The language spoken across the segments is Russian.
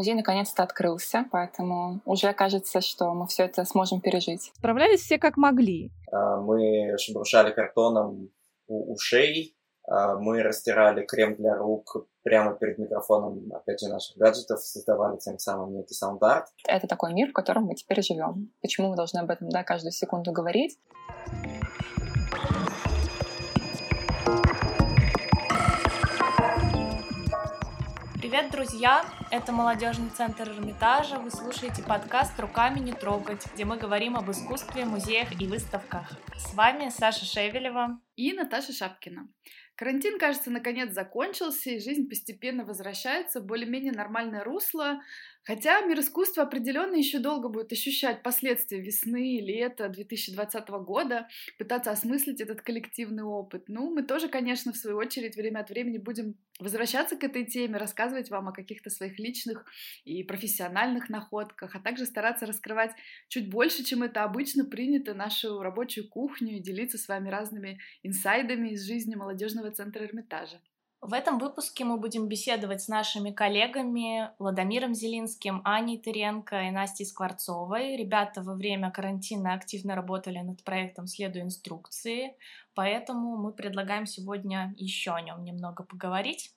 музей наконец-то открылся, поэтому уже кажется, что мы все это сможем пережить. Справлялись все как могли. А, мы шебрушали картоном у ушей, а, мы растирали крем для рук прямо перед микрофоном, опять же, наших гаджетов, создавали тем самым некий саунд-арт. Это такой мир, в котором мы теперь живем. Почему мы должны об этом да, каждую секунду говорить? Привет, друзья! Это молодежный центр Эрмитажа. Вы слушаете подкаст «Руками не трогать», где мы говорим об искусстве, музеях и выставках. С вами Саша Шевелева и Наташа Шапкина. Карантин, кажется, наконец закончился, и жизнь постепенно возвращается в более-менее нормальное русло. Хотя мир искусства определенно еще долго будет ощущать последствия весны и лета 2020 года, пытаться осмыслить этот коллективный опыт. Ну, мы тоже, конечно, в свою очередь, время от времени будем возвращаться к этой теме, рассказывать вам о каких-то своих личных и профессиональных находках, а также стараться раскрывать чуть больше, чем это обычно принято, нашу рабочую кухню и делиться с вами разными инсайдами из жизни молодежного центра Эрмитажа. В этом выпуске мы будем беседовать с нашими коллегами Владимиром Зелинским, Аней Тыренко и Настей Скворцовой. Ребята во время карантина активно работали над проектом «Следуя инструкции», поэтому мы предлагаем сегодня еще о нем немного поговорить.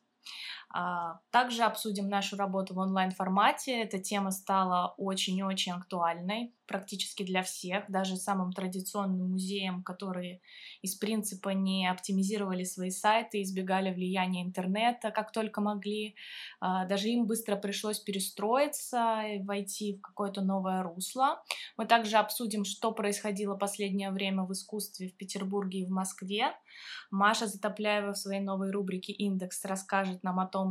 А, также обсудим нашу работу в онлайн-формате. Эта тема стала очень-очень актуальной практически для всех, даже самым традиционным музеям, которые из принципа не оптимизировали свои сайты, избегали влияния интернета как только могли. А, даже им быстро пришлось перестроиться и войти в какое-то новое русло. Мы также обсудим, что происходило последнее время в искусстве в Петербурге и в Москве. Маша Затопляева в своей новой рубрике «Индекс» расскажет нам о том,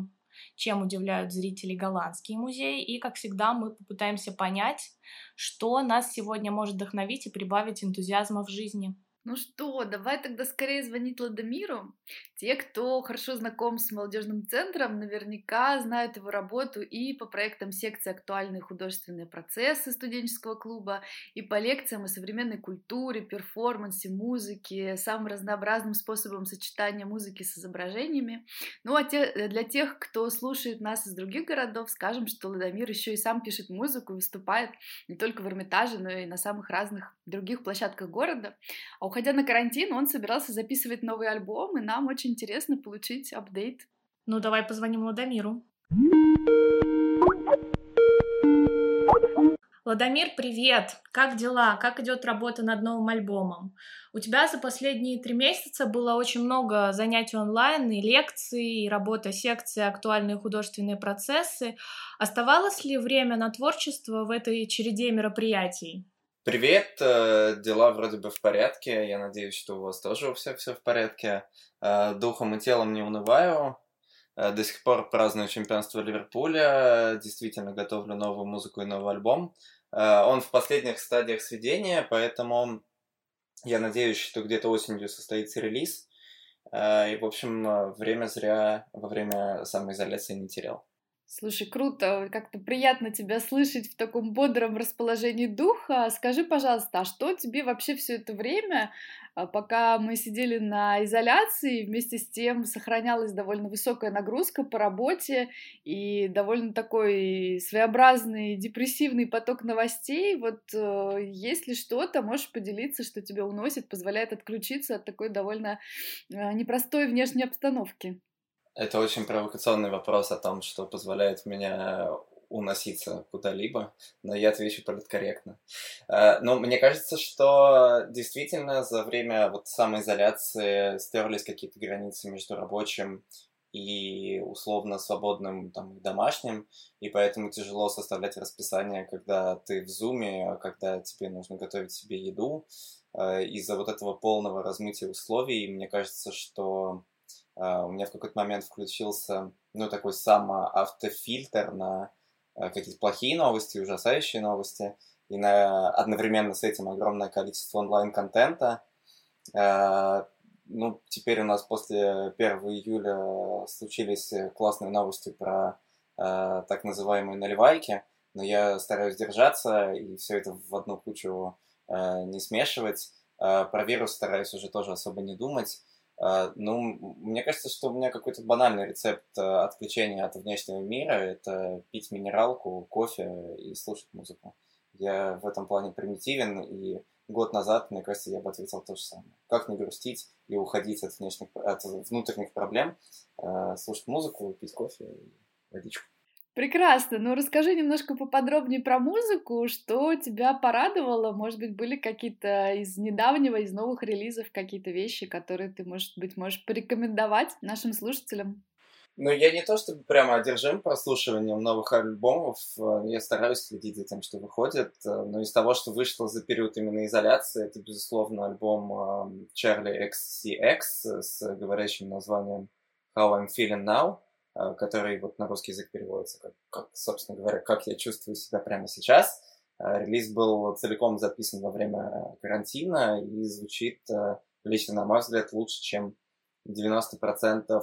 чем удивляют зрителей голландские музеи. И, как всегда, мы попытаемся понять, что нас сегодня может вдохновить и прибавить энтузиазма в жизни. Ну что, давай тогда скорее звонить Ладомиру. Те, кто хорошо знаком с молодежным центром, наверняка знают его работу и по проектам секции «Актуальные художественные процессы» студенческого клуба, и по лекциям о современной культуре, перформансе, музыке, самым разнообразным способом сочетания музыки с изображениями. Ну а те, для тех, кто слушает нас из других городов, скажем, что Ладомир еще и сам пишет музыку, выступает не только в Эрмитаже, но и на самых разных других площадках города. А уходя на карантин, он собирался записывать новый альбом, и нам очень интересно получить апдейт. Ну, давай позвоним Ладомиру. Владимир, привет! Как дела? Как идет работа над новым альбомом? У тебя за последние три месяца было очень много занятий онлайн, и лекций, и работа секции «Актуальные художественные процессы». Оставалось ли время на творчество в этой череде мероприятий? Привет, э, дела вроде бы в порядке, я надеюсь, что у вас тоже у всех все в порядке. Э, духом и телом не унываю, э, до сих пор праздную чемпионство Ливерпуля, действительно готовлю новую музыку и новый альбом. Он в последних стадиях сведения, поэтому я надеюсь, что где-то осенью состоится релиз. И, в общем, время зря во время самоизоляции не терял. Слушай, круто, как-то приятно тебя слышать в таком бодром расположении духа. Скажи, пожалуйста, а что тебе вообще все это время, а, пока мы сидели на изоляции, вместе с тем сохранялась довольно высокая нагрузка по работе и довольно такой своеобразный депрессивный поток новостей. Вот э, есть ли что-то, можешь поделиться, что тебя уносит, позволяет отключиться от такой довольно э, непростой внешней обстановки? Это очень провокационный вопрос о том, что позволяет меня уноситься куда-либо, но я отвечу политкорректно. Э, но мне кажется, что действительно за время вот самоизоляции стерлись какие-то границы между рабочим и условно свободным там, домашним, и поэтому тяжело составлять расписание, когда ты в зуме, когда тебе нужно готовить себе еду. Э, из-за вот этого полного размытия условий, мне кажется, что у меня в какой-то момент включился, ну, такой самоавтофильтр на uh, какие-то плохие новости, ужасающие новости, и на, одновременно с этим огромное количество онлайн-контента. Uh, ну, теперь у нас после 1 июля случились классные новости про так называемые наливайки, но я стараюсь держаться и все это в одну кучу не смешивать. Про вирус стараюсь уже тоже особо не думать. Uh, ну, мне кажется, что у меня какой-то банальный рецепт uh, отключения от внешнего мира — это пить минералку, кофе и слушать музыку. Я в этом плане примитивен, и год назад, мне кажется, я бы ответил то же самое. Как не грустить и уходить от, внешних, от внутренних проблем, uh, слушать музыку, пить кофе и водичку. Прекрасно. Ну, расскажи немножко поподробнее про музыку, что тебя порадовало. Может быть, были какие-то из недавнего, из новых релизов какие-то вещи, которые ты, может быть, можешь порекомендовать нашим слушателям? Ну, я не то чтобы прямо одержим прослушиванием новых альбомов, я стараюсь следить за тем, что выходит, но из того, что вышло за период именно изоляции, это, безусловно, альбом Charlie XCX с говорящим названием How I'm Feeling Now — Э, который вот на русский язык переводится как, как, собственно говоря, как я чувствую себя прямо сейчас. Э, релиз был целиком записан во время карантина и звучит, э, лично на мой взгляд, лучше, чем 90%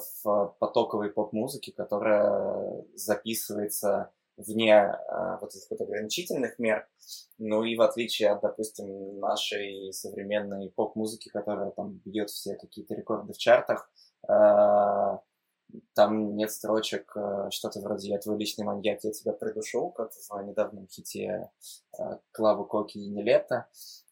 потоковой поп-музыки, которая записывается вне вот этих вот ограничительных мер. Ну и в отличие от, допустим, нашей современной поп-музыки, которая там бьет все какие-то рекорды в чартах, там нет строчек э, что-то вроде «Я твой личный маньяк, я тебя придушу», как в недавнем хите э, Клавы Коки и Нелета,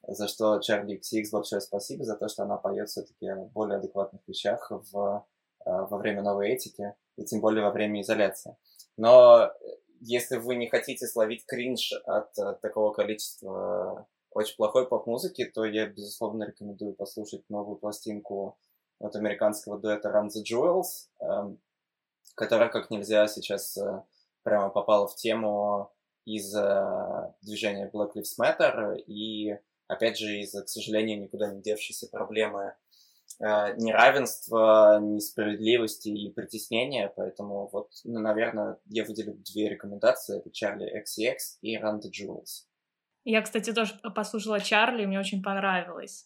за что Чарли XX большое спасибо, за то, что она поет все-таки о более адекватных вещах в, э, во время новой этики, и тем более во время изоляции. Но если вы не хотите словить кринж от такого количества очень плохой поп-музыки, то я, безусловно, рекомендую послушать новую пластинку от американского дуэта Run the Jewels, эм, которая как нельзя сейчас э, прямо попала в тему из э, движения Black Lives Matter и, опять же, из-за, к сожалению, никуда не девшейся проблемы э, неравенства, несправедливости и притеснения, поэтому вот, ну, наверное, я выделю две рекомендации, это Charlie XCX и Run the Jewels. Я, кстати, тоже послушала Чарли, мне очень понравилось.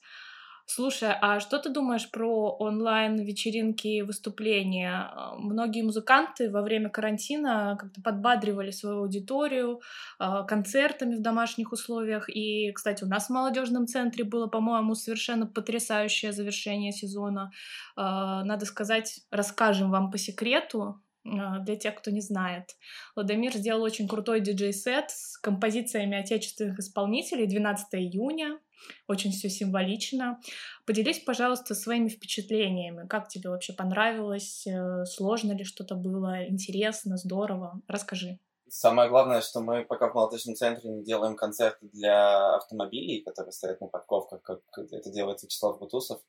Слушай, а что ты думаешь про онлайн-вечеринки и выступления? А, многие музыканты во время карантина как-то подбадривали свою аудиторию а, концертами в домашних условиях. И, кстати, у нас в молодежном центре было, по-моему, совершенно потрясающее завершение сезона. А, надо сказать, расскажем вам по секрету, для тех, кто не знает. Ладомир сделал очень крутой диджей-сет с композициями отечественных исполнителей 12 июня. Очень все символично. Поделись, пожалуйста, своими впечатлениями. Как тебе вообще понравилось? Э, сложно ли что-то было? Интересно? Здорово? Расскажи. Самое главное, что мы пока в молодежном центре не делаем концерты для автомобилей, которые стоят на парковках, как это делает Вячеслав Бутусов.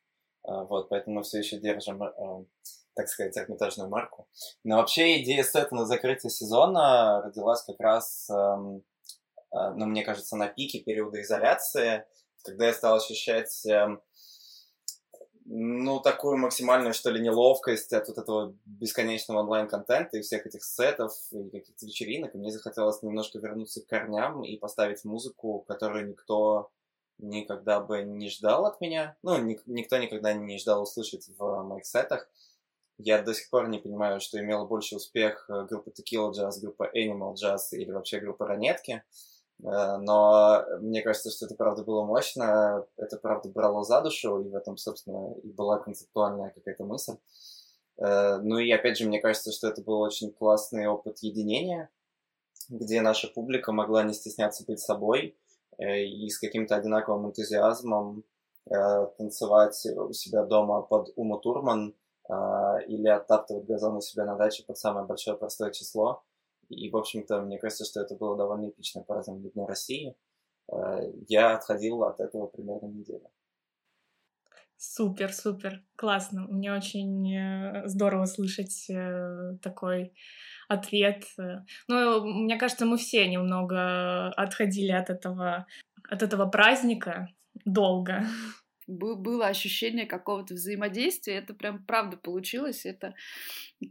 Э, вот, поэтому мы все еще держим, э, так сказать, эрмитажную марку. Но вообще идея сета на закрытие сезона родилась как раз, эм, ну, мне кажется, на пике периода изоляции – когда я стал ощущать эм, ну, такую максимальную, что ли, неловкость от вот этого бесконечного онлайн-контента и всех этих сетов и каких-то вечеринок, и мне захотелось немножко вернуться к корням и поставить музыку, которую никто никогда бы не ждал от меня. Ну, ник- никто никогда не ждал услышать в моих сетах. Я до сих пор не понимаю, что имела больше успех э, группа Tequila Jazz, группа Animal Jazz или вообще группа Ранетки. Но мне кажется, что это правда было мощно, это правда брало за душу, и в этом, собственно, и была концептуальная какая-то мысль. Э, ну и опять же, мне кажется, что это был очень классный опыт единения, где наша публика могла не стесняться быть собой э, и с каким-то одинаковым энтузиазмом танцевать у себя дома под Ума Турман или оттаптывать газон у себя на даче под самое большое простое число. И, в общем-то, мне кажется, что это было довольно эпичное празднование Дня России. Э, я отходил от этого примерно неделю. Супер, супер, классно. Мне очень э, здорово слышать э, такой ответ. Ну, мне кажется, мы все немного отходили от этого, от этого праздника долго было ощущение какого-то взаимодействия, это прям правда получилось, это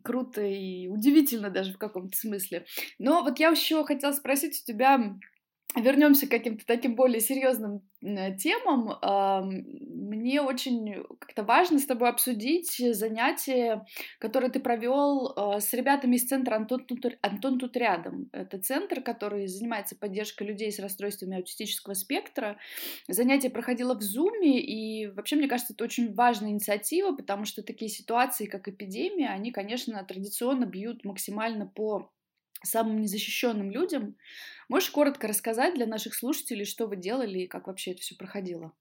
круто и удивительно даже в каком-то смысле. Но вот я еще хотела спросить у тебя вернемся к каким-то таким более серьезным темам. Мне очень как-то важно с тобой обсудить занятие, которое ты провел а, с ребятами из центра Антон тут, Антон тут рядом. Это центр, который занимается поддержкой людей с расстройствами аутистического спектра. Занятие проходило в Зуме, и вообще, мне кажется, это очень важная инициатива, потому что такие ситуации, как эпидемия, они, конечно, традиционно бьют максимально по самым незащищенным людям. Можешь коротко рассказать для наших слушателей, что вы делали и как вообще это все проходило?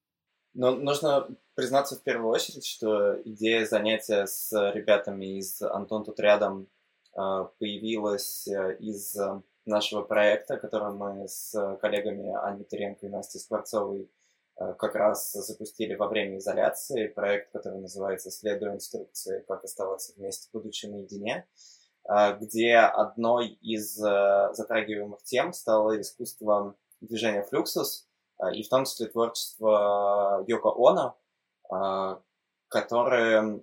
Ну, нужно признаться в первую очередь, что идея занятия с ребятами из «Антон тут рядом» а, появилась э, из нашего проекта, который мы с коллегами Аней Теренко и Настей Скворцовой э, как раз запустили во время изоляции. Проект, который называется «Следуя инструкции. Как оставаться вместе, будучи наедине». А, где одной из э, затрагиваемых тем стало искусство движения флюксус, а, и в том числе творчество Йоко Оно, а, которое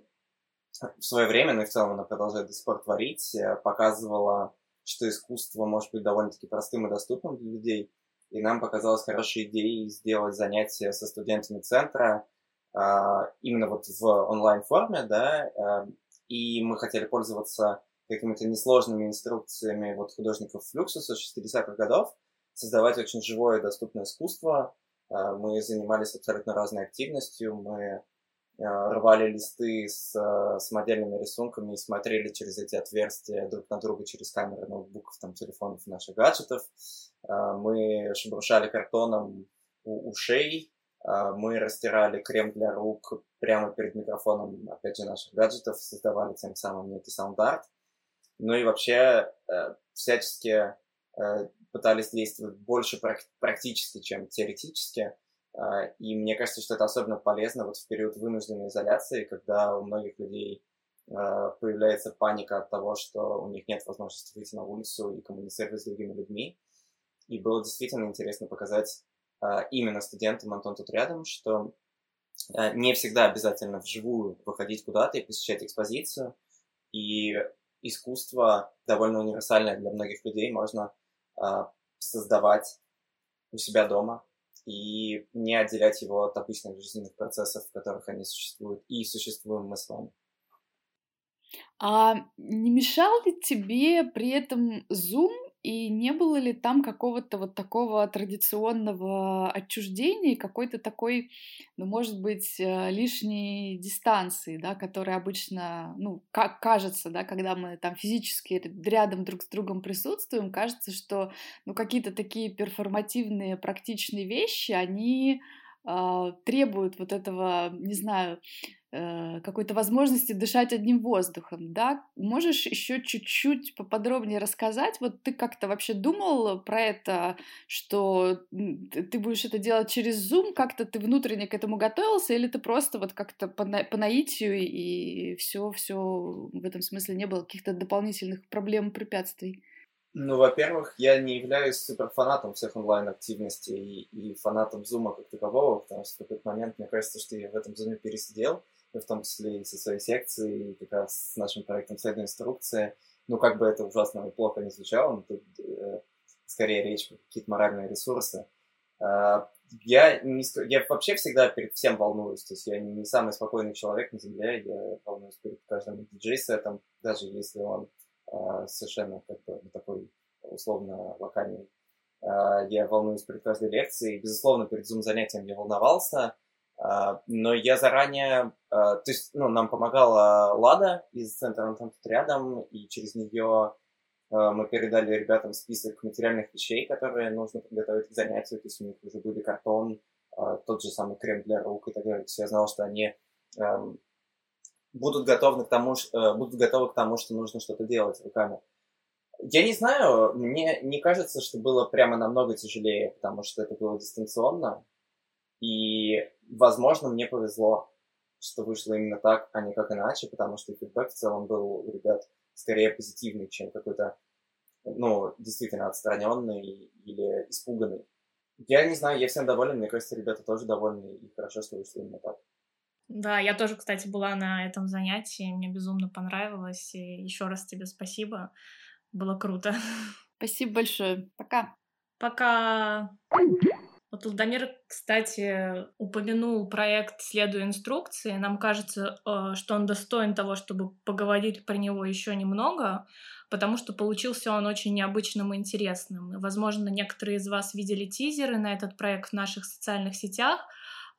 в свое время, ну и в целом она продолжает до сих пор творить, э, показывала, что искусство может быть довольно-таки простым и доступным для людей. И нам показалось хорошей идеей сделать занятия со студентами центра именно вот в онлайн-форме, да, э, и мы хотели пользоваться какими-то несложными инструкциями вот художников Флюксуса 60-х годов, создавать очень живое и доступное искусство. А, мы занимались абсолютно разной активностью, мы а, рвали листы с а, самодельными рисунками и смотрели через эти отверстия друг на друга через камеры ноутбуков, там, телефонов и наших гаджетов. Мы шебрушали картоном у ушей, мы растирали крем для рук прямо перед микрофоном, опять же, наших гаджетов, создавали тем самым некий саунд-арт. Ну и вообще э, всячески э, пытались действовать больше практически, чем теоретически. Э, и мне кажется, что это особенно полезно вот в период вынужденной изоляции, когда у многих людей появляется паника от того, что у них нет возможности выйти на улицу и коммуницировать с другими людьми. И было действительно интересно показать именно студентам, Антон тут рядом, что не всегда обязательно вживую выходить куда-то и посещать экспозицию. И искусство довольно универсальное для многих людей, можно э, создавать у себя дома и не отделять его от обычных жизненных процессов, в которых они существуют, и существуем мы с вами. А не мешал ли тебе при этом Zoom и не было ли там какого-то вот такого традиционного отчуждения, какой-то такой, ну, может быть, э, лишней дистанции, да, которая обычно, ну, как кажется, да, когда мы там физически рядом друг с другом присутствуем, кажется, что, ну, какие-то такие перформативные, практичные вещи, они э, требуют вот этого, не знаю, какой-то возможности дышать одним воздухом, да? Можешь еще чуть-чуть поподробнее рассказать? Вот ты как-то вообще думал про это, что ты будешь это делать через Zoom, как-то ты внутренне к этому готовился, или ты просто вот как-то по, на, по наитию и все, все в этом смысле не было каких-то дополнительных проблем, препятствий? Ну, во-первых, я не являюсь суперфанатом всех онлайн-активностей и, и фанатом Зума как такового, потому что в какой-то момент мне кажется, что я в этом Зуме пересидел в том числе и со своей секцией, как раз с нашим проектом «Следуя инструкции». Ну, как бы это ужасно и плохо не звучало, но тут э, скорее речь про какие-то моральные ресурсы. Э, я, не, я вообще всегда перед всем волнуюсь, то есть я не самый спокойный человек на Земле, я волнуюсь перед каждым диджей-сетом, даже если он совершенно как бы такой условно локальный. Э, я волнуюсь перед каждой лекцией, безусловно, перед зум-занятием я волновался, а, но я заранее, а, то есть, ну, нам помогала Лада из центра Антон тут рядом, и через нее а, мы передали ребятам список материальных вещей, которые нужно подготовить к занятию, то есть у них уже были картон, тот же самый крем для рук и так далее. То есть я знал, что они будут готовы к тому, будут готовы к тому, что нужно что-то делать руками. Я не знаю, мне не кажется, что было прямо намного тяжелее, потому что это было дистанционно. И, возможно, мне повезло, что вышло именно так, а не как иначе, потому что фидбэк в целом был ребят скорее позитивный, чем какой-то, ну, действительно отстраненный или испуганный. Я не знаю, я всем доволен, мне кажется, ребята тоже довольны, и хорошо, что вышло именно так. Да, я тоже, кстати, была на этом занятии, мне безумно понравилось, и еще раз тебе спасибо, было круто. Спасибо большое, пока. Пока вот Ладомир, кстати, упомянул проект «Следуя инструкции». Нам кажется, э, что он достоин того, чтобы поговорить про него еще немного, потому что получился он очень необычным и интересным. Возможно, некоторые из вас видели тизеры на этот проект в наших социальных сетях.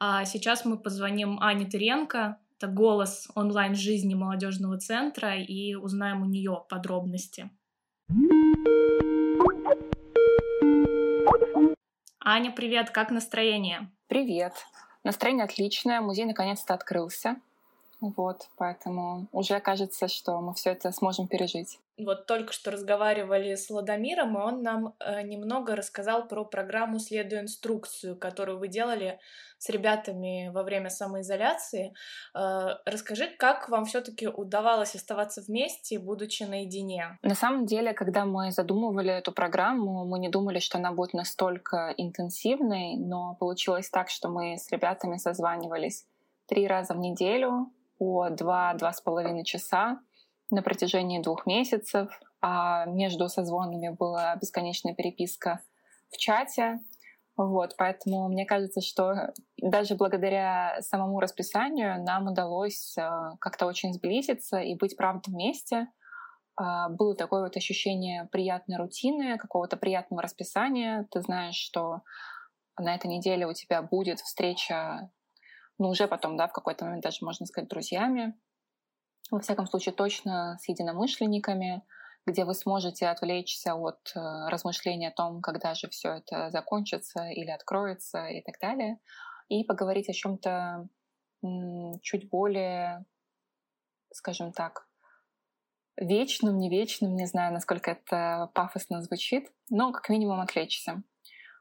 А сейчас мы позвоним Ане Теренко, это голос онлайн-жизни молодежного центра, и узнаем у нее подробности. Аня, привет, как настроение? Привет. Настроение отличное, музей наконец-то открылся. Вот, поэтому уже кажется, что мы все это сможем пережить. Вот только что разговаривали с Ладомиром, и он нам э, немного рассказал про программу «Следуя инструкцию», которую вы делали с ребятами во время самоизоляции. Э, расскажи, как вам все таки удавалось оставаться вместе, будучи наедине? На самом деле, когда мы задумывали эту программу, мы не думали, что она будет настолько интенсивной, но получилось так, что мы с ребятами созванивались три раза в неделю, по 2-2,5 часа на протяжении двух месяцев, а между созвонами была бесконечная переписка в чате. Вот, поэтому мне кажется, что даже благодаря самому расписанию нам удалось э, как-то очень сблизиться и быть, правда, вместе. А, было такое вот ощущение приятной рутины, какого-то приятного расписания. Ты знаешь, что на этой неделе у тебя будет встреча ну, уже потом, да, в какой-то момент даже, можно сказать, друзьями. Во всяком случае, точно с единомышленниками, где вы сможете отвлечься от э, размышления о том, когда же все это закончится или откроется и так далее, и поговорить о чем-то чуть более, скажем так, вечным, не вечным, не знаю, насколько это пафосно звучит, но как минимум отвлечься.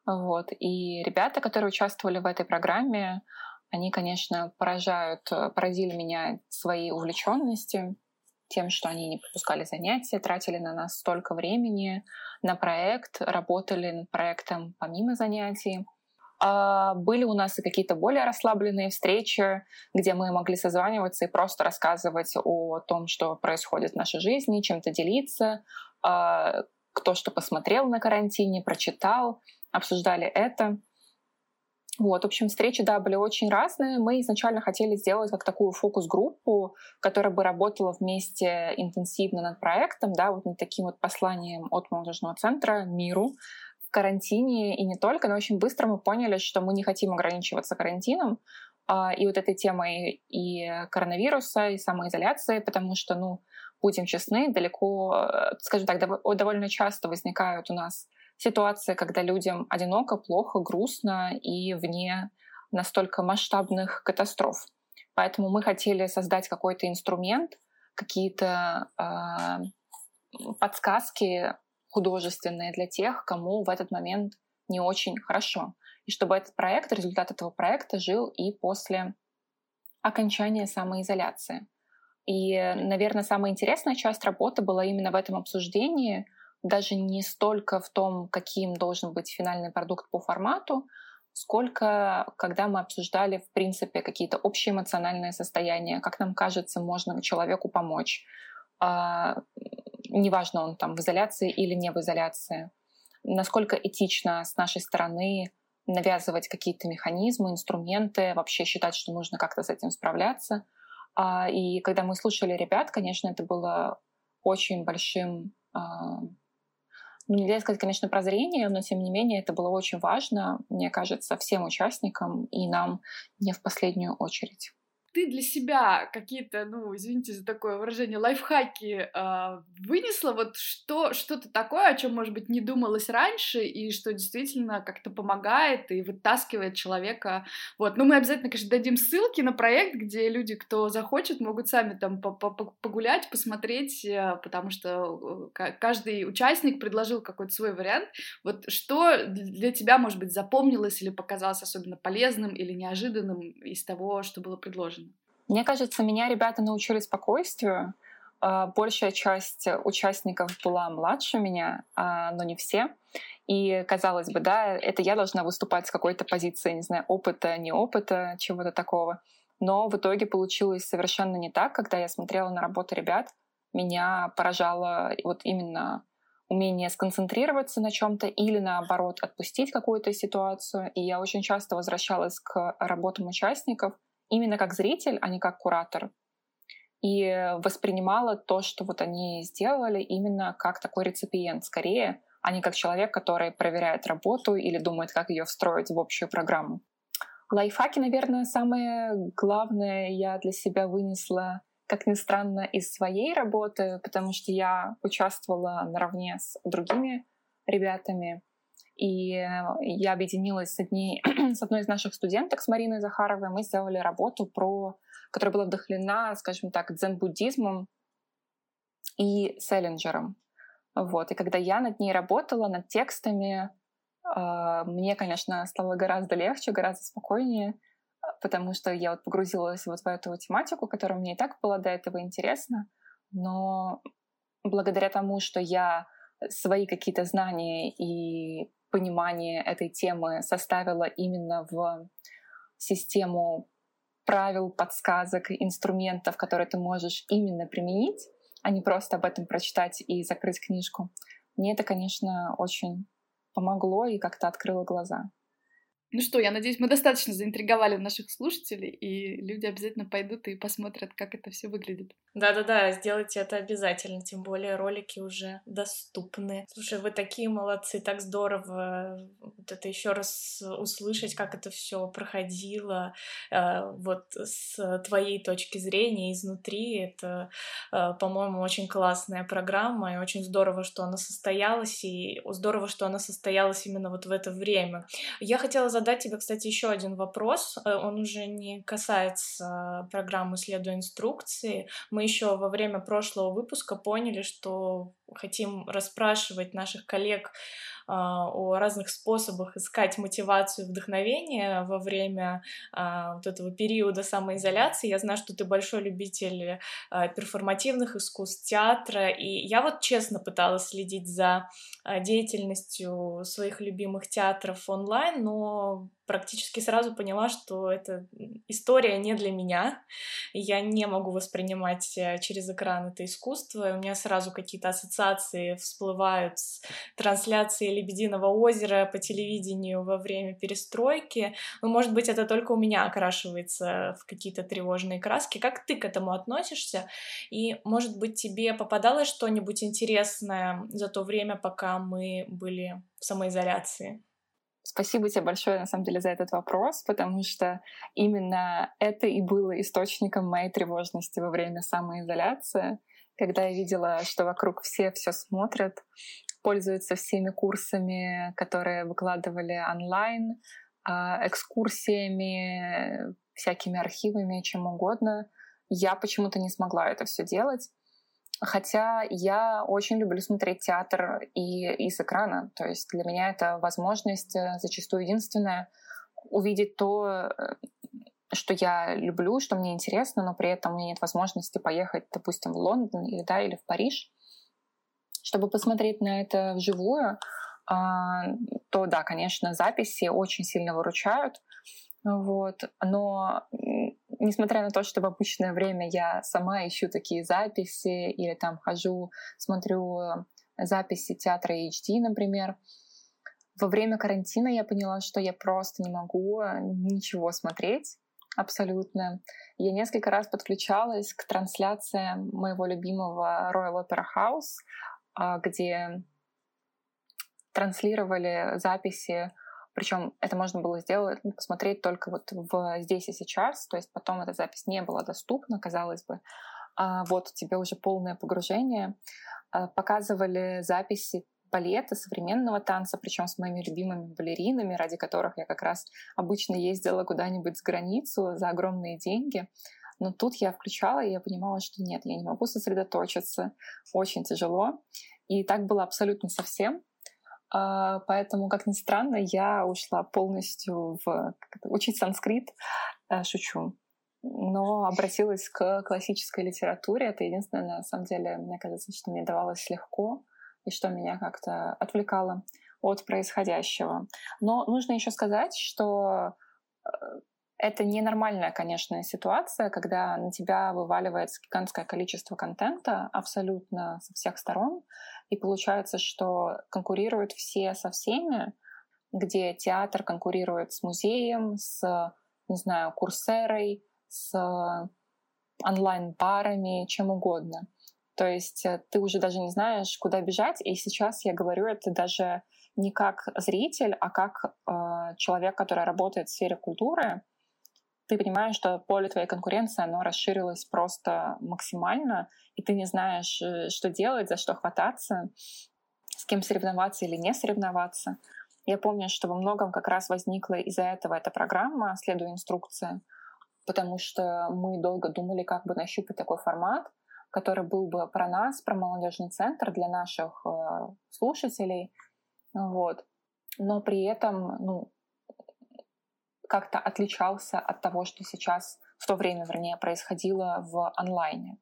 Вот. И ребята, которые участвовали в этой программе, они, конечно, поражают, э, поразили меня своей увлеченностью, тем, что они не пропускали занятия, тратили на нас столько времени на проект, работали над проектом помимо занятий. А были у нас и какие-то более расслабленные встречи, где мы могли созваниваться и просто рассказывать о том, что происходит в нашей жизни, чем-то делиться, а, кто что посмотрел на карантине, прочитал, обсуждали это. Вот, в общем, встречи, да, были очень разные. Мы изначально хотели сделать как такую фокус-группу, которая бы работала вместе интенсивно над проектом, да, вот над таким вот посланием от молодежного центра миру в карантине и не только, но очень быстро мы поняли, что мы не хотим ограничиваться карантином а, и вот этой темой и коронавируса, и самоизоляции, потому что, ну, будем честны, далеко, э, скажем так, довольно часто возникают у нас ситуация, когда людям одиноко, плохо, грустно и вне настолько масштабных катастроф. Поэтому мы хотели создать какой-то инструмент, какие-то э, подсказки художественные для тех, кому в этот момент не очень хорошо. И чтобы этот проект, результат этого проекта жил и после окончания самоизоляции. И, наверное, самая интересная часть работы была именно в этом обсуждении — даже не столько в том, каким должен быть финальный продукт по формату, сколько когда мы обсуждали, в принципе, какие-то общие эмоциональные состояния, как нам кажется, можно человеку помочь. А, неважно, он там в изоляции или не в изоляции. Насколько этично с нашей стороны навязывать какие-то механизмы, инструменты, вообще считать, что нужно как-то с этим справляться. А, и когда мы слушали ребят, конечно, это было очень большим а, ну, нельзя сказать, конечно, прозрение, но тем не менее это было очень важно, мне кажется, всем участникам и нам не в последнюю очередь ты для себя какие-то, ну, извините за такое выражение, лайфхаки э, вынесла? Вот что, что-то такое, о чем, может быть, не думалось раньше, и что действительно как-то помогает и вытаскивает человека. Вот. Ну, мы обязательно, конечно, дадим ссылки на проект, где люди, кто захочет, могут сами там погулять, посмотреть, э, потому что э, каждый участник предложил какой-то свой вариант. Вот что для тебя, может быть, запомнилось или показалось особенно полезным или неожиданным из того, что было предложено? Мне кажется, меня ребята научили спокойствию. А, большая часть участников была младше меня, а, но не все. И казалось бы, да, это я должна выступать с какой-то позиции, не знаю, опыта, не опыта, чего-то такого. Но в итоге получилось совершенно не так. Когда я смотрела на работу ребят, меня поражало вот именно умение сконцентрироваться на чем-то или наоборот отпустить какую-то ситуацию. И я очень часто возвращалась к работам участников именно как зритель, а не как куратор. И воспринимала то, что вот они сделали, именно как такой реципиент скорее, а не как человек, который проверяет работу или думает, как ее встроить в общую программу. Лайфхаки, наверное, самое главное я для себя вынесла как ни странно, из своей работы, потому что я участвовала наравне с другими ребятами. И я объединилась с, одней, с одной из наших студенток, с Мариной Захаровой. Мы сделали работу, про, которая была вдохновлена, скажем так, дзен-буддизмом и селлинджером. Вот. И когда я над ней работала, над текстами, а, мне, конечно, стало гораздо легче, гораздо спокойнее потому что я вот погрузилась вот в эту тематику, которая мне и так была до этого интересна, но благодаря тому, что я свои какие-то знания и понимание этой темы составила именно в систему правил, подсказок, инструментов, которые ты можешь именно применить, а не просто об этом прочитать и закрыть книжку. Мне это, конечно, очень помогло и как-то открыло глаза. Ну что, я надеюсь, мы достаточно заинтриговали наших слушателей, и люди обязательно пойдут и посмотрят, как это все выглядит. Да-да-да, сделайте это обязательно, тем более ролики уже доступны. Слушай, вы такие молодцы, так здорово вот это еще раз услышать, как это все проходило, э, вот с твоей точки зрения изнутри. Это, э, по-моему, очень классная программа, и очень здорово, что она состоялась, и здорово, что она состоялась именно вот в это время. Я хотела задать тебе, кстати, еще один вопрос. Э, он уже не касается программы «Следуя инструкции». Мы еще во время прошлого выпуска поняли, что хотим расспрашивать наших коллег о разных способах искать мотивацию вдохновение во время а, вот этого периода самоизоляции. Я знаю, что ты большой любитель а, перформативных искусств, театра, и я вот честно пыталась следить за деятельностью своих любимых театров онлайн, но практически сразу поняла, что эта история не для меня. Я не могу воспринимать э, через экран это искусство. У меня сразу какие-то ассоциации всплывают с трансляцией «Лебединого озера» по телевидению во время перестройки. Но, может быть, это только у меня окрашивается в какие-то тревожные краски. Как ты к этому относишься? И, может быть, тебе попадалось что-нибудь интересное за то время, пока мы были в самоизоляции? Спасибо тебе большое, на самом деле, за этот вопрос, потому что именно это и было источником моей тревожности во время самоизоляции, когда я видела, что вокруг все все смотрят, пользуются всеми курсами, которые выкладывали онлайн, а, экскурсиями, всякими архивами, чем угодно. Я почему-то не смогла это все делать. Хотя я очень люблю смотреть театр и, и с экрана. То есть для меня это возможность э, зачастую единственная увидеть то, э, что я люблю, что мне интересно, но при этом у меня нет возможности поехать, допустим, в Лондон или, да, или в Париж, чтобы посмотреть на это вживую, а, то да, конечно, записи очень сильно выручают. Вот. Но несмотря на то, что в обычное время я сама ищу такие записи или там хожу, смотрю э, записи театра HD, например, во время карантина я поняла, что я просто не могу э, ничего смотреть абсолютно. Я несколько раз подключалась к трансляциям моего любимого Royal Opera House, а, где транслировали записи причем это можно было сделать, ну, посмотреть только вот в здесь и сейчас, то есть потом эта запись не была доступна, казалось бы. А вот тебе уже полное погружение. А, показывали записи балета, современного танца, причем с моими любимыми балеринами, ради которых я как раз обычно ездила куда-нибудь за границу за огромные деньги. Но тут я включала, и я понимала, что нет, я не могу сосредоточиться, очень тяжело. И так было абсолютно совсем. А, поэтому, как ни странно, я ушла полностью в учить санскрит, э, шучу, но обратилась к классической литературе. Это единственное, на самом деле, мне кажется, что мне давалось легко и что меня как-то отвлекало от происходящего. Но нужно еще сказать, что э, это ненормальная, конечно, ситуация, когда на тебя вываливается гигантское количество контента абсолютно со всех сторон, И получается, что конкурируют все со всеми, где театр конкурирует с музеем, с, не знаю, курсерой, с онлайн-барами, чем угодно. То есть э, ты уже даже не знаешь, куда бежать. И сейчас я говорю это даже не как зритель, а как э, человек, который работает в сфере культуры. Ты понимаешь, что поле твоей конкуренции, оно расширилось просто максимально, и ты не знаешь, э, что делать, за что хвататься, с кем соревноваться или не соревноваться. Я помню, что во многом как раз возникла из-за этого эта программа «Следуя инструкции», потому что мы долго думали, как бы нащупать такой формат, который был бы про нас, про молодежный центр для наших э, слушателей, вот. Но при этом, ну, как-то отличался от того, что сейчас в то время, вернее, происходило в онлайне.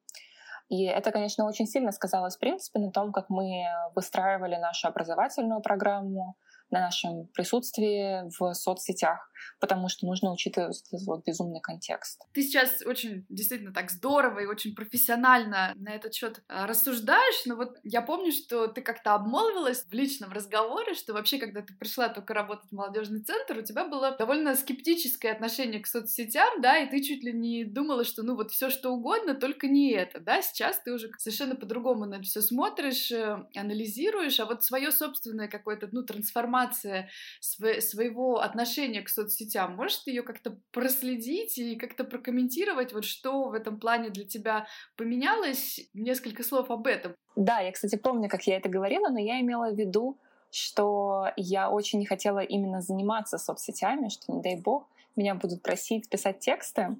И это, конечно, очень сильно сказалось, в принципе, на том, как мы выстраивали нашу образовательную программу, на нашем присутствии в соцсетях, потому что нужно учитывать вот безумный контекст. Ты сейчас очень действительно так здорово и очень профессионально на этот счет а, рассуждаешь, но вот я помню, что ты как-то обмолвилась в личном разговоре, что вообще, когда ты пришла только работать в молодежный центр, у тебя было довольно скептическое отношение к соцсетям, да, и ты чуть ли не думала, что ну вот все что угодно, только не это, да, сейчас ты уже совершенно по-другому на все смотришь, э, анализируешь, а вот свое собственное какое-то, ну, трансформация св- своего отношения к соцсетям. Можешь ты ее как-то проследить и как-то прокомментировать, вот что в этом плане для тебя поменялось? Несколько слов об этом. Да, я, кстати, помню, как я это говорила, но я имела в виду, что я очень не хотела именно заниматься соцсетями, что, не дай бог, меня будут просить писать тексты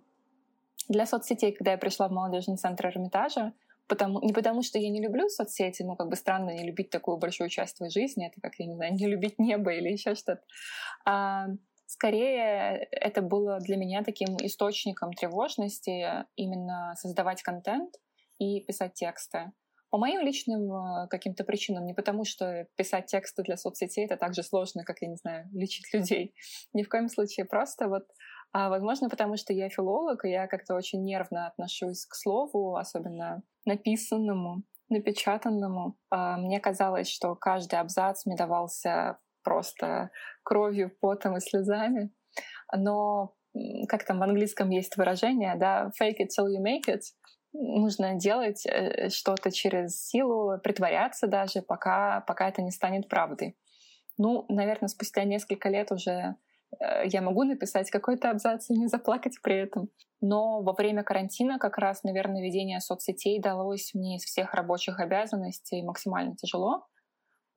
для соцсетей, когда я пришла в молодежный центр Эрмитажа, потому, не потому, что я не люблю соцсети, ну, как бы странно не любить такую большую часть твоей жизни, это как, я не знаю, не любить небо или еще что-то. А, скорее, это было для меня таким источником тревожности именно создавать контент и писать тексты. По моим личным э, каким-то причинам, не потому что писать тексты для соцсетей это так же сложно, как, я не знаю, лечить людей. Ни в коем случае. Просто вот а, возможно, потому что я филолог, и я как-то очень нервно отношусь к слову, особенно написанному, напечатанному. А, мне казалось, что каждый абзац мне давался просто кровью, потом и слезами. Но как там в английском есть выражение, да, fake it till you make it. Нужно делать э, что-то через силу, притворяться даже, пока, пока это не станет правдой. Ну, наверное, спустя несколько лет уже Э, я могу написать какой-то абзац и не заплакать при этом. Но во время карантина как раз, наверное, ведение соцсетей далось мне из всех рабочих обязанностей максимально тяжело,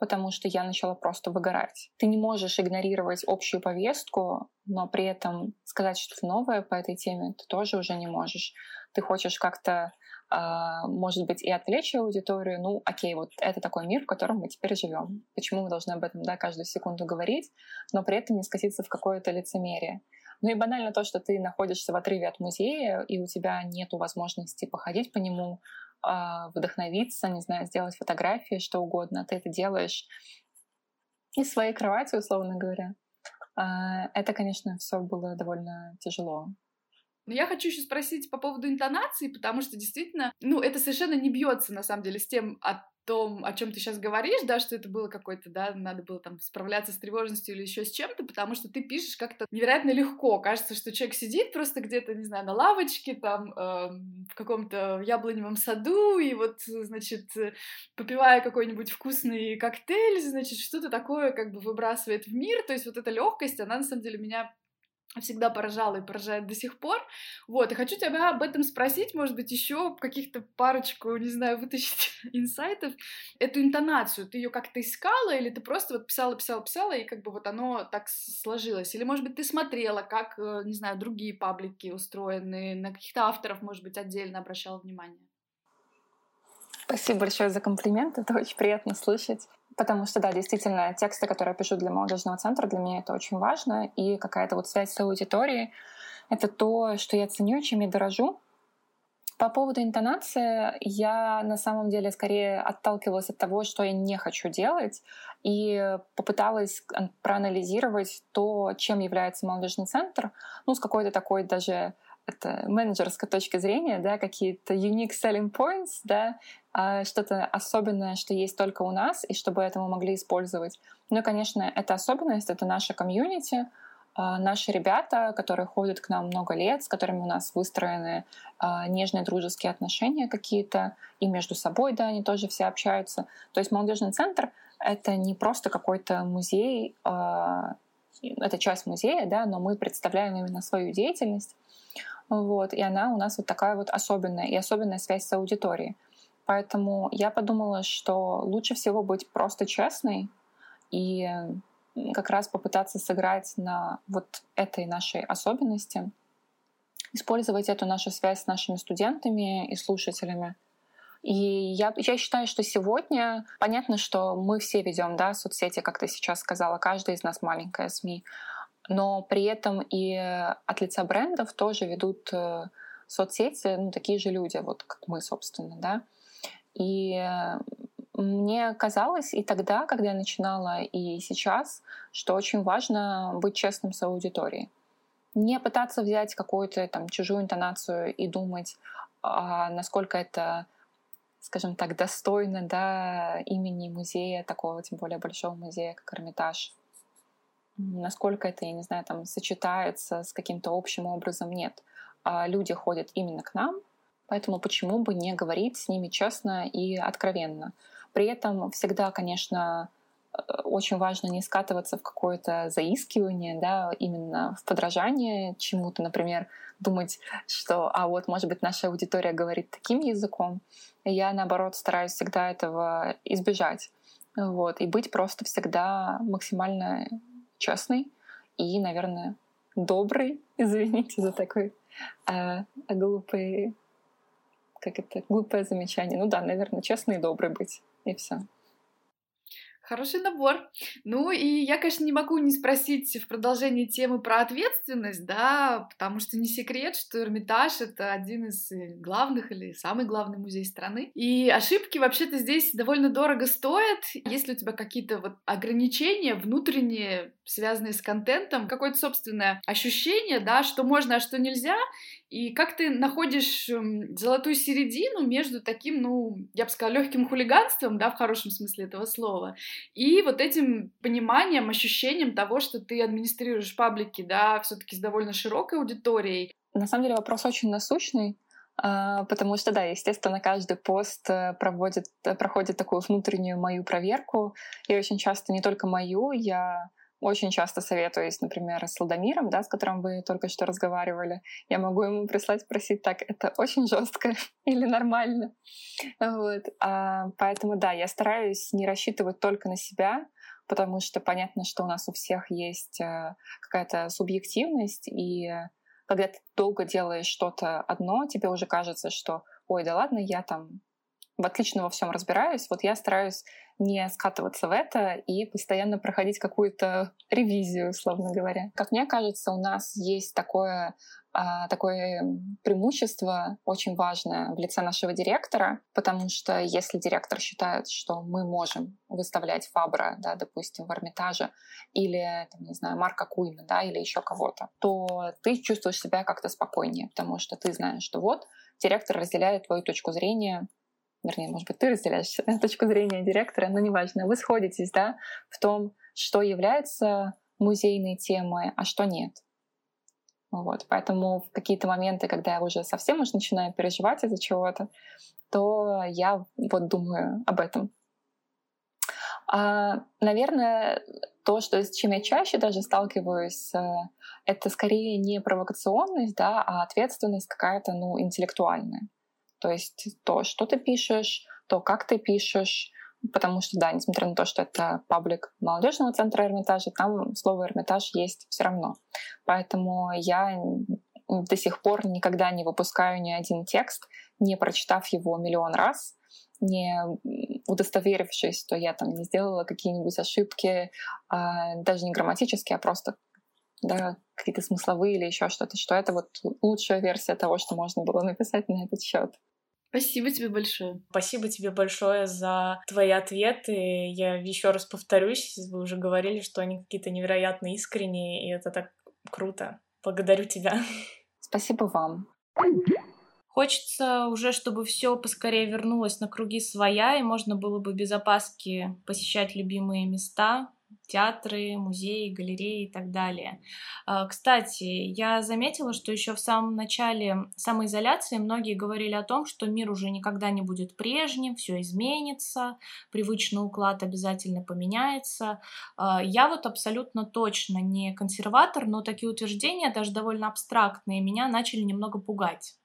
потому что я начала просто выгорать. Ты не можешь игнорировать общую повестку, но при этом сказать что-то новое по этой теме ты тоже уже не можешь. Ты хочешь как-то а, может быть, и отвлечь аудиторию, ну, окей, вот это такой мир, в котором мы теперь живем. Почему мы должны об этом, да, каждую секунду говорить, но при этом не скатиться в какое-то лицемерие. Ну и банально то, что ты находишься в отрыве от музея, и у тебя нет возможности походить по нему, вдохновиться, не знаю, сделать фотографии, что угодно. Ты это делаешь из своей кровати, условно говоря. А, это, конечно, все было довольно тяжело. Но я хочу еще спросить по поводу интонации, потому что действительно, ну, это совершенно не бьется на самом деле с тем, о том, о чем ты сейчас говоришь, да, что это было какой-то, да, надо было там справляться с тревожностью или еще с чем-то, потому что ты пишешь как-то невероятно легко. Кажется, что человек сидит просто где-то, не знаю, на лавочке, там, э, в каком-то яблоневом саду, и вот, значит, попивая какой-нибудь вкусный коктейль, значит, что-то такое как бы выбрасывает в мир. То есть вот эта легкость, она на самом деле меня всегда поражала и поражает до сих пор. Вот, и хочу тебя об этом спросить, может быть, еще каких-то парочку, не знаю, вытащить инсайтов. Эту интонацию, ты ее как-то искала, или ты просто вот писала, писала, писала, и как бы вот оно так сложилось? Или, может быть, ты смотрела, как, э, не знаю, другие паблики устроены, на каких-то авторов, может быть, отдельно обращала внимание? Спасибо большое за комплимент, это очень приятно слышать. Потому что, да, действительно, тексты, которые я пишу для молодежного центра, для меня это очень важно. И какая-то вот связь с аудиторией — это то, что я ценю, чем я дорожу. По поводу интонации, я на самом деле скорее отталкивалась от того, что я не хочу делать, и попыталась проанализировать то, чем является молодежный центр, ну, с какой-то такой даже это менеджерской точки зрения, да, какие-то unique selling points, да, а, что-то особенное, что есть только у нас, и чтобы это мы могли использовать. Ну конечно, эта особенность — это наша комьюнити, а, наши ребята, которые ходят к нам много лет, с которыми у нас выстроены а, нежные дружеские отношения какие-то, и между собой, да, они тоже все общаются. То есть молодежный центр — это не просто какой-то музей, это часть музея, да, но мы представляем именно свою деятельность, вот, и она у нас вот такая вот особенная, и особенная связь с аудиторией. Поэтому я подумала, что лучше всего быть просто честной и как раз попытаться сыграть на вот этой нашей особенности, использовать эту нашу связь с нашими студентами и слушателями. И я, я считаю, что сегодня понятно, что мы все ведем да, соцсети, как ты сейчас сказала, каждый из нас маленькая СМИ, но при этом и от лица брендов тоже ведут э, соцсети ну, такие же люди, вот как мы, собственно, да. И мне казалось и тогда, когда я начинала, и сейчас, что очень важно быть честным с аудиторией. Не пытаться взять какую-то там чужую интонацию и думать, а, насколько это, скажем так, достойно да, имени музея, такого тем более большого музея, как Эрмитаж. Насколько это, я не знаю, там сочетается с каким-то общим образом, нет. А люди ходят именно к нам, поэтому почему бы не говорить с ними честно и откровенно. При этом всегда, конечно, э, очень важно не скатываться в какое-то заискивание, да, именно в подражание чему-то, например, думать, что, а вот, может быть, наша аудитория говорит таким языком. Я, наоборот, стараюсь всегда этого избежать. Вот, и быть просто всегда максимально честной и, наверное, добрый, извините за такой э, глупый, как это, глупое замечание. Ну да, наверное, честный и добрый быть и все. Хороший набор. Ну и я, конечно, не могу не спросить в продолжении темы про ответственность, да, потому что не секрет, что Эрмитаж — это один из э, главных или самый главный музей страны. И ошибки вообще-то здесь довольно дорого стоят. Если у тебя какие-то вот ограничения внутренние, связанные с контентом, какое-то собственное ощущение, да, что можно, а что нельзя, и как ты находишь эм, золотую середину между таким, ну, я бы сказала, легким хулиганством, да, в хорошем смысле этого слова, и вот этим пониманием, ощущением того, что ты администрируешь паблики, да, все-таки с довольно широкой аудиторией. На самом деле вопрос очень насущный, а, потому что, да, естественно, каждый пост э, проводит, э, проходит такую внутреннюю мою проверку, и очень часто не только мою, я очень часто советуюсь, например, с Ладомиром, да, с которым вы только что разговаривали. Я могу ему прислать, спросить, так, это очень жестко или нормально? Вот. А, поэтому, да, я стараюсь не рассчитывать только на себя, потому что понятно, что у нас у всех есть э, какая-то субъективность, и когда ты долго делаешь что-то одно, тебе уже кажется, что, ой, да ладно, я там отлично во всем разбираюсь, вот я стараюсь не скатываться в это и постоянно проходить какую-то ревизию, условно говоря. Как мне кажется, у нас есть такое а, такое преимущество очень важное в лице нашего директора, потому что если директор считает, что мы можем выставлять Фабра, да, допустим, в Эрмитаже, или, там, не знаю, Марка Куйна, да, или еще кого-то, то ты чувствуешь себя как-то спокойнее, потому что ты знаешь, что вот директор разделяет твою точку зрения вернее, может быть, ты разделяешь точку зрения директора, но неважно, вы сходитесь, да, в том, что является музейной темой, а что нет. Вот, поэтому в какие-то моменты, когда я уже совсем уж начинаю переживать из-за чего-то, то я вот думаю об этом. А, наверное, то, что, с чем я чаще даже сталкиваюсь, э, это скорее не провокационность, да, а ответственность какая-то, ну, интеллектуальная. То есть то, что ты пишешь, то, как ты пишешь, потому что, да, несмотря на то, что это паблик молодежного центра Эрмитажа, там слово Эрмитаж есть все равно. Поэтому я до сих пор никогда не выпускаю ни один текст, не прочитав его миллион раз, не удостоверившись, что я там не сделала какие-нибудь ошибки, а, даже не грамматические, а просто да, какие-то смысловые или еще что-то, что это вот лучшая версия того, что можно было написать на этот счет. Спасибо тебе большое. Спасибо тебе большое за твои ответы. Я еще раз повторюсь, вы уже говорили, что они какие-то невероятно искренние, и это так круто. Благодарю тебя. Спасибо вам. Хочется уже, чтобы все поскорее вернулось на круги своя, и можно было бы без опаски посещать любимые места, театры, музеи, галереи и так далее. А, кстати, я заметила, что еще в самом начале самоизоляции многие говорили о том, что мир уже никогда не будет прежним, все изменится, привычный уклад обязательно поменяется. А, я вот абсолютно точно не консерватор, но такие утверждения, даже довольно абстрактные, меня начали немного пугать.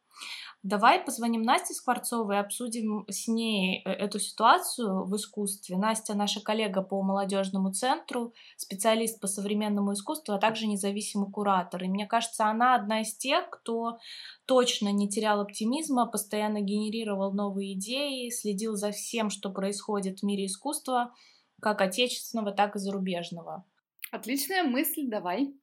Давай позвоним Насте Скворцовой и обсудим с ней э, эту ситуацию в искусстве. Настя наша коллега по молодежному центру, специалист по современному искусству, а также независимый куратор. И мне кажется, она одна из тех, кто точно не терял оптимизма, постоянно генерировал новые идеи, следил за всем, что происходит в мире искусства, как отечественного, так и зарубежного. Отличная мысль, давай.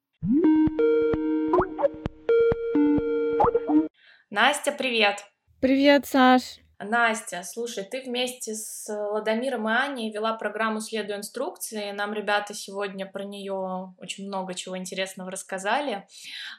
Настя, привет! Привет, Саш! Настя, слушай, ты вместе с Ладомиром и Аней вела программу «Следуя инструкции». Нам ребята сегодня про нее очень много чего интересного рассказали.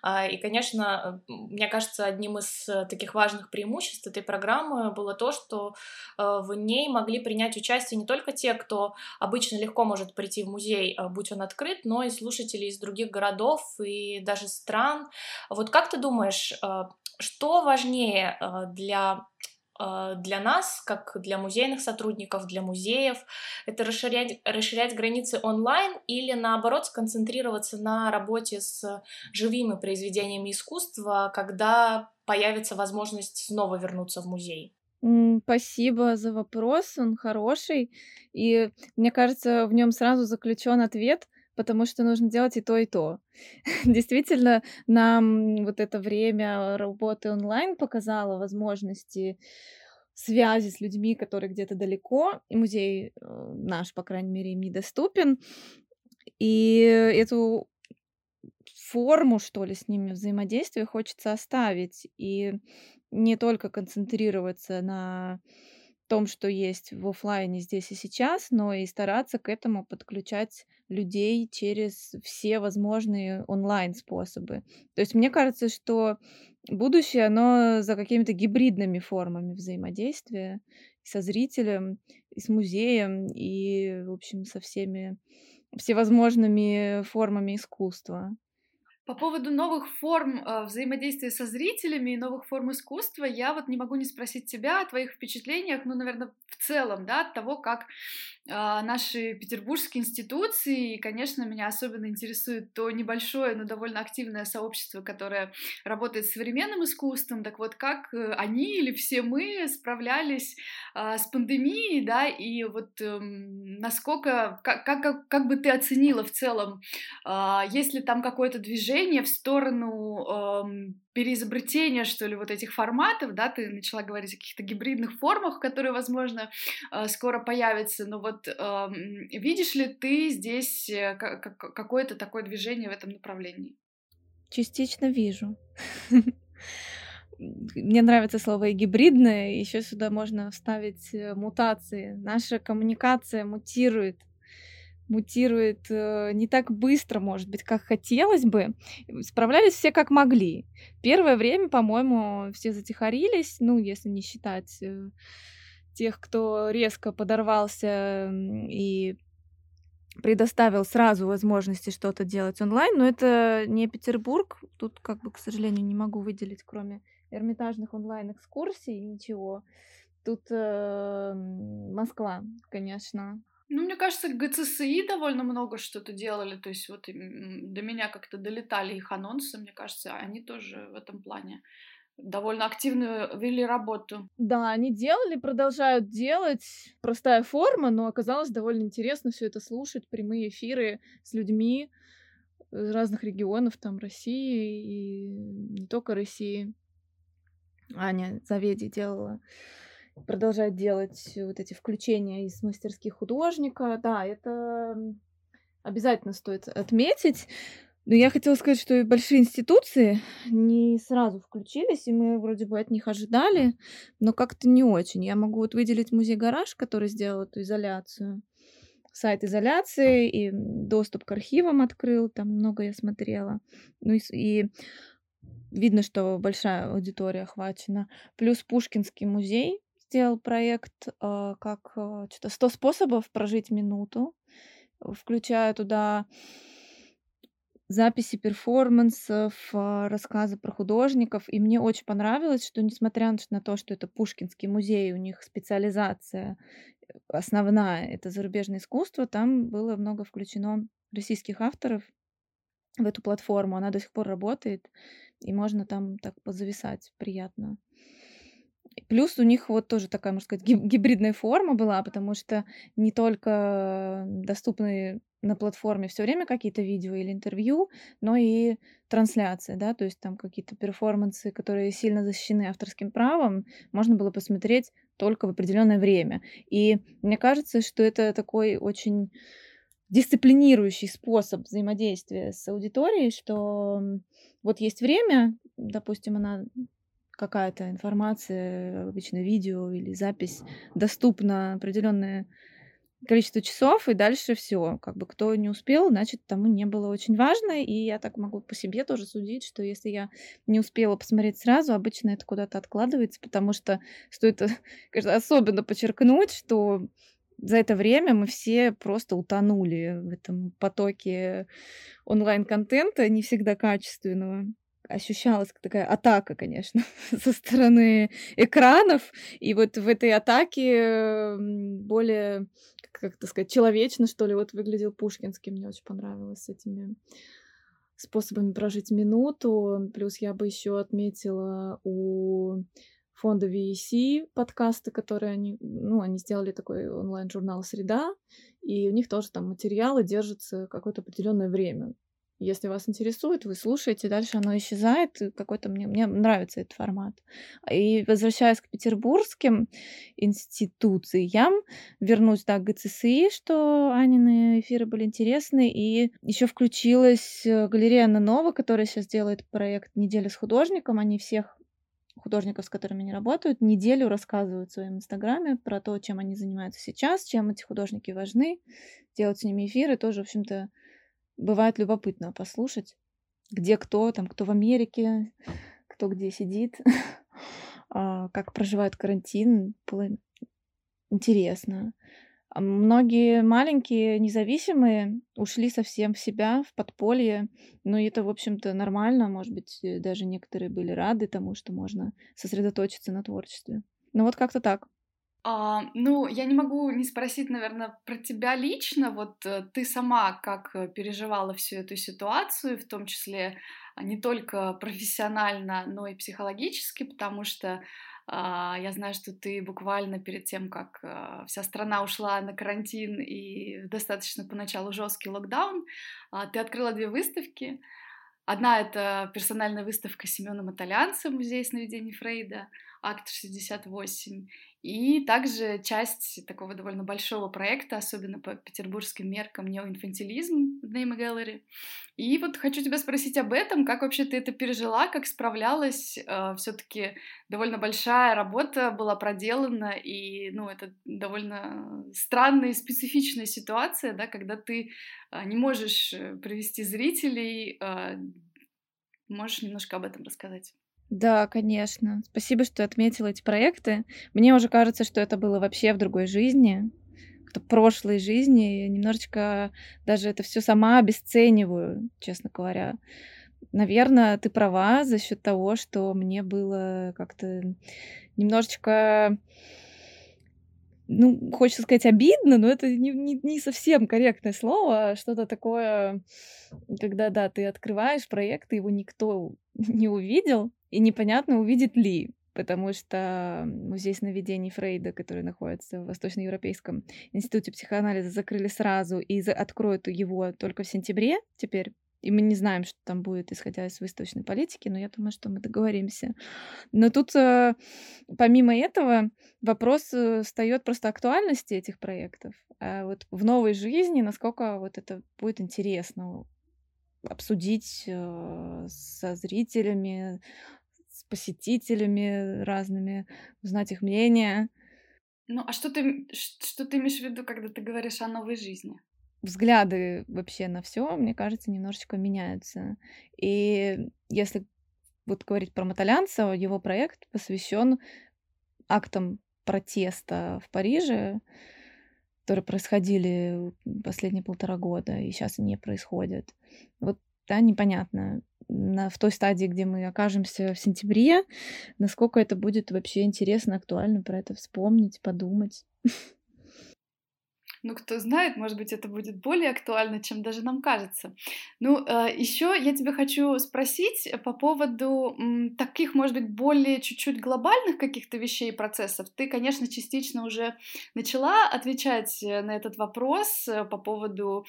А, и, конечно, мне кажется, одним из таких важных преимуществ этой программы было то, что э, в ней могли принять участие не только те, кто обычно легко может прийти в музей, э, будь он открыт, но и слушатели из других городов и даже стран. Вот как ты думаешь, э, что важнее для для нас, как для музейных сотрудников, для музеев, это расширять, расширять границы онлайн или наоборот сконцентрироваться на работе с живыми произведениями искусства, когда появится возможность снова вернуться в музей? Спасибо за вопрос, он хороший, и мне кажется, в нем сразу заключен ответ, потому что нужно делать и то, и то. Действительно, нам вот это время работы онлайн показало возможности связи с людьми, которые где-то далеко, и музей э, наш, по крайней мере, им недоступен. И эту форму, что ли, с ними взаимодействия хочется оставить и не только концентрироваться на том, что есть в офлайне здесь и сейчас, но и стараться к этому подключать людей через все возможные онлайн-способы. То есть мне кажется, что будущее, оно за какими-то гибридными формами взаимодействия со зрителем, и с музеем, и, в общем, со всеми всевозможными формами искусства. По поводу новых форм э, взаимодействия со зрителями и новых форм искусства, я вот не могу не спросить тебя о твоих впечатлениях, ну, наверное, в целом, да, от того, как а, наши петербургские институции, и, конечно, меня особенно интересует то небольшое, но довольно активное сообщество, которое работает с современным искусством, так вот, как э, они или все мы справлялись а, с пандемией, да, и вот эм, насколько, как, как, как бы ты оценила в целом, а, есть ли там какое-то движение в сторону эм, переизобретения, что ли, вот этих форматов, да, ты начала говорить о каких-то гибридных формах, которые, возможно, э, скоро появятся, но вот э, видишь ли ты здесь э, какое-то такое движение в этом направлении? Частично вижу. Мне нравится слово гибридное, еще сюда можно вставить э, мутации. Наша коммуникация мутирует мутирует э, не так быстро, может быть, как хотелось бы. Справлялись все как могли. Первое время, по-моему, все затихарились, ну, если не считать э, тех, кто резко подорвался и предоставил сразу возможности что-то делать онлайн, но это не Петербург, тут как бы, к сожалению, не могу выделить, кроме эрмитажных онлайн-экскурсий, ничего. Тут э, Москва, конечно, ну, мне кажется, ГЦСИ довольно много что-то делали, то есть вот до меня как-то долетали их анонсы, мне кажется, они тоже в этом плане довольно активно вели работу. Да, они делали, продолжают делать. Простая форма, но оказалось довольно интересно все это слушать, прямые эфиры с людьми из разных регионов, там, России и не только России. Аня Заведи делала продолжать делать вот эти включения из мастерских художника. Да, это обязательно стоит отметить. Но я хотела сказать, что и большие институции не сразу включились, и мы вроде бы от них ожидали, но как-то не очень. Я могу вот выделить музей-гараж, который сделал эту изоляцию, сайт изоляции, и доступ к архивам открыл, там много я смотрела. Ну и, и видно, что большая аудитория охвачена. Плюс Пушкинский музей сделал проект э, как э, что-то 100 способов прожить минуту, включая туда записи перформансов, а, рассказы про художников. И мне очень понравилось, что несмотря на то, что это Пушкинский музей, у них специализация э, основная, это зарубежное искусство, там было много включено российских авторов в эту платформу. Она до сих пор работает, и можно там так позависать приятно. Плюс у них вот тоже такая, можно сказать, гибридная форма была, потому что не только доступны на платформе все время какие-то видео или интервью, но и трансляции, да, то есть там какие-то перформансы, которые сильно защищены авторским правом, можно было посмотреть только в определенное время. И мне кажется, что это такой очень дисциплинирующий способ взаимодействия с аудиторией, что вот есть время, допустим, она какая-то информация, обычно видео или запись доступна определенное количество часов, и дальше все. Как бы кто не успел, значит, тому не было очень важно. И я так могу по себе тоже судить, что если я не успела посмотреть сразу, обычно это куда-то откладывается, потому что стоит конечно, особенно подчеркнуть, что за это время мы все просто утонули в этом потоке онлайн-контента, не всегда качественного ощущалась такая атака, конечно, со стороны экранов. И вот в этой атаке более, как это сказать, человечно, что ли, вот выглядел Пушкинский. Мне очень понравилось с этими способами прожить минуту. Плюс я бы еще отметила у фонда VEC подкасты, которые они, ну, они сделали такой онлайн-журнал «Среда», и у них тоже там материалы держатся какое-то определенное время. Если вас интересует, вы слушаете, дальше оно исчезает. Какой-то мне, мне нравится этот формат. И возвращаясь к петербургским институциям, вернусь да, к ГЦСИ, что Анины эфиры были интересны. И еще включилась э, галерея Нанова, которая сейчас делает проект «Неделя с художником». Они всех художников, с которыми они работают, неделю рассказывают в своем инстаграме про то, чем они занимаются сейчас, чем эти художники важны, делают с ними эфиры, тоже, в общем-то, бывает любопытно послушать, где кто, там, кто в Америке, кто где сидит, а, как проживает карантин. Было интересно. А многие маленькие независимые ушли совсем в себя, в подполье. Но это, в общем-то, нормально. Может быть, э, даже некоторые были рады тому, что можно сосредоточиться на творчестве. Ну вот как-то так. А, ну, я не могу не спросить, наверное, про тебя лично. Вот э, ты сама как э, переживала всю эту ситуацию, в том числе а, не только профессионально, но и психологически, потому что а, я знаю, что ты буквально перед тем, как а, вся страна ушла на карантин и достаточно поначалу жесткий локдаун, а, ты открыла две выставки. Одна — это персональная выставка Семена Маталянца, музей сновидений Фрейда, акт 68, и также часть такого довольно большого проекта, особенно по петербургским меркам, неоинфантилизм в Name Gallery. И вот хочу тебя спросить об этом, как вообще ты это пережила, как справлялась, э, все-таки довольно большая работа была проделана, и, ну, это довольно странная и специфичная ситуация, да, когда ты э, не можешь э, привести зрителей, можешь немножко об этом рассказать? Да, конечно. Спасибо, что отметила эти проекты. Мне уже кажется, что это было вообще в другой жизни, в прошлой жизни. Я немножечко даже это все сама обесцениваю, честно говоря. Наверное, ты права за счет того, что мне было как-то немножечко ну, хочется сказать, обидно, но это не, не, не совсем корректное слово, что-то такое, когда, да, ты открываешь проект, и его никто не увидел, и непонятно, увидит ли, потому что музей сновидений Фрейда, который находится в Восточноевропейском институте психоанализа, закрыли сразу и откроют его только в сентябре теперь. И мы не знаем, что там будет, исходя из выставочной политики, но я думаю, что мы договоримся. Но тут, э, помимо этого, вопрос э, встает просто актуальности этих проектов. А вот в новой жизни, насколько вот это будет интересно обсудить э, со зрителями, посетителями разными, узнать их мнение. Ну, а что ты, что ты имеешь в виду, когда ты говоришь о новой жизни? Взгляды вообще на все, мне кажется, немножечко меняются. И если вот говорить про Маталянца, его проект посвящен актам протеста в Париже, которые происходили последние полтора года и сейчас не происходят. Вот, да, непонятно, на, в той стадии, где мы окажемся в сентябре, насколько это будет вообще интересно, актуально про это вспомнить, подумать. Ну, кто знает, может быть, это будет более актуально, чем даже нам кажется. Ну, э, еще я тебя хочу спросить по поводу таких, может быть, более чуть-чуть глобальных каких-то вещей и процессов. Ты, конечно, частично уже начала отвечать э, на этот вопрос э, по поводу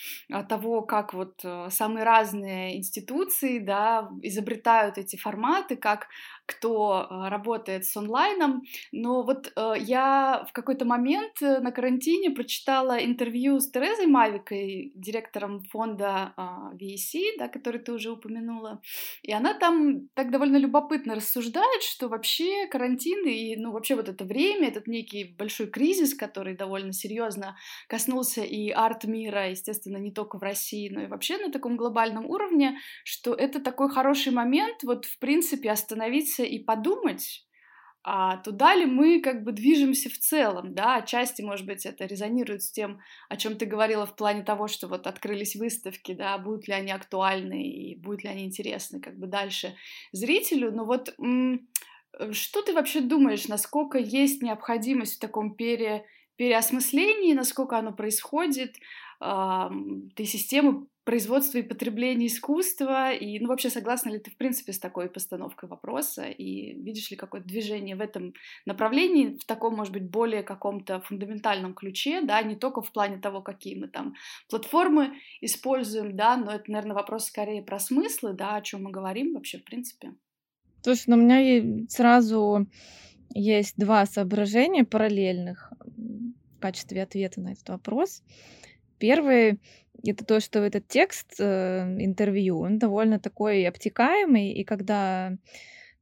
того, как вот самые разные институции, да, изобретают эти форматы, как кто работает с онлайном. Но вот я в какой-то момент на карантине прочитала интервью с Терезой Мавикой, директором фонда а, VC, да, который ты уже упомянула, и она там так довольно любопытно рассуждает, что вообще карантин и, ну, вообще вот это время, этот некий большой кризис, который довольно серьезно коснулся и арт-мира, естественно, не только в России, но и вообще на таком глобальном уровне, что это такой хороший момент, вот, в принципе, остановиться и подумать, а туда ли мы как бы движемся в целом, да, отчасти, может быть, это резонирует с тем, о чем ты говорила в плане того, что вот открылись выставки, да, будут ли они актуальны и будут ли они интересны как бы дальше зрителю, но вот что ты вообще думаешь, насколько есть необходимость в таком пере, переосмыслении, насколько оно происходит, ты системы производства и потребления искусства, и, ну, вообще, согласна ли ты, в принципе, с такой постановкой вопроса, и видишь ли какое-то движение в этом направлении, в таком, может быть, более каком-то фундаментальном ключе, да, не только в плане того, какие мы там платформы используем, да, но это, наверное, вопрос скорее про смыслы, да, о чем мы говорим вообще, в принципе. Слушай, ну, у меня сразу есть два соображения параллельных в качестве ответа на этот вопрос. Первый это то, что этот текст э, интервью, он довольно такой обтекаемый, и когда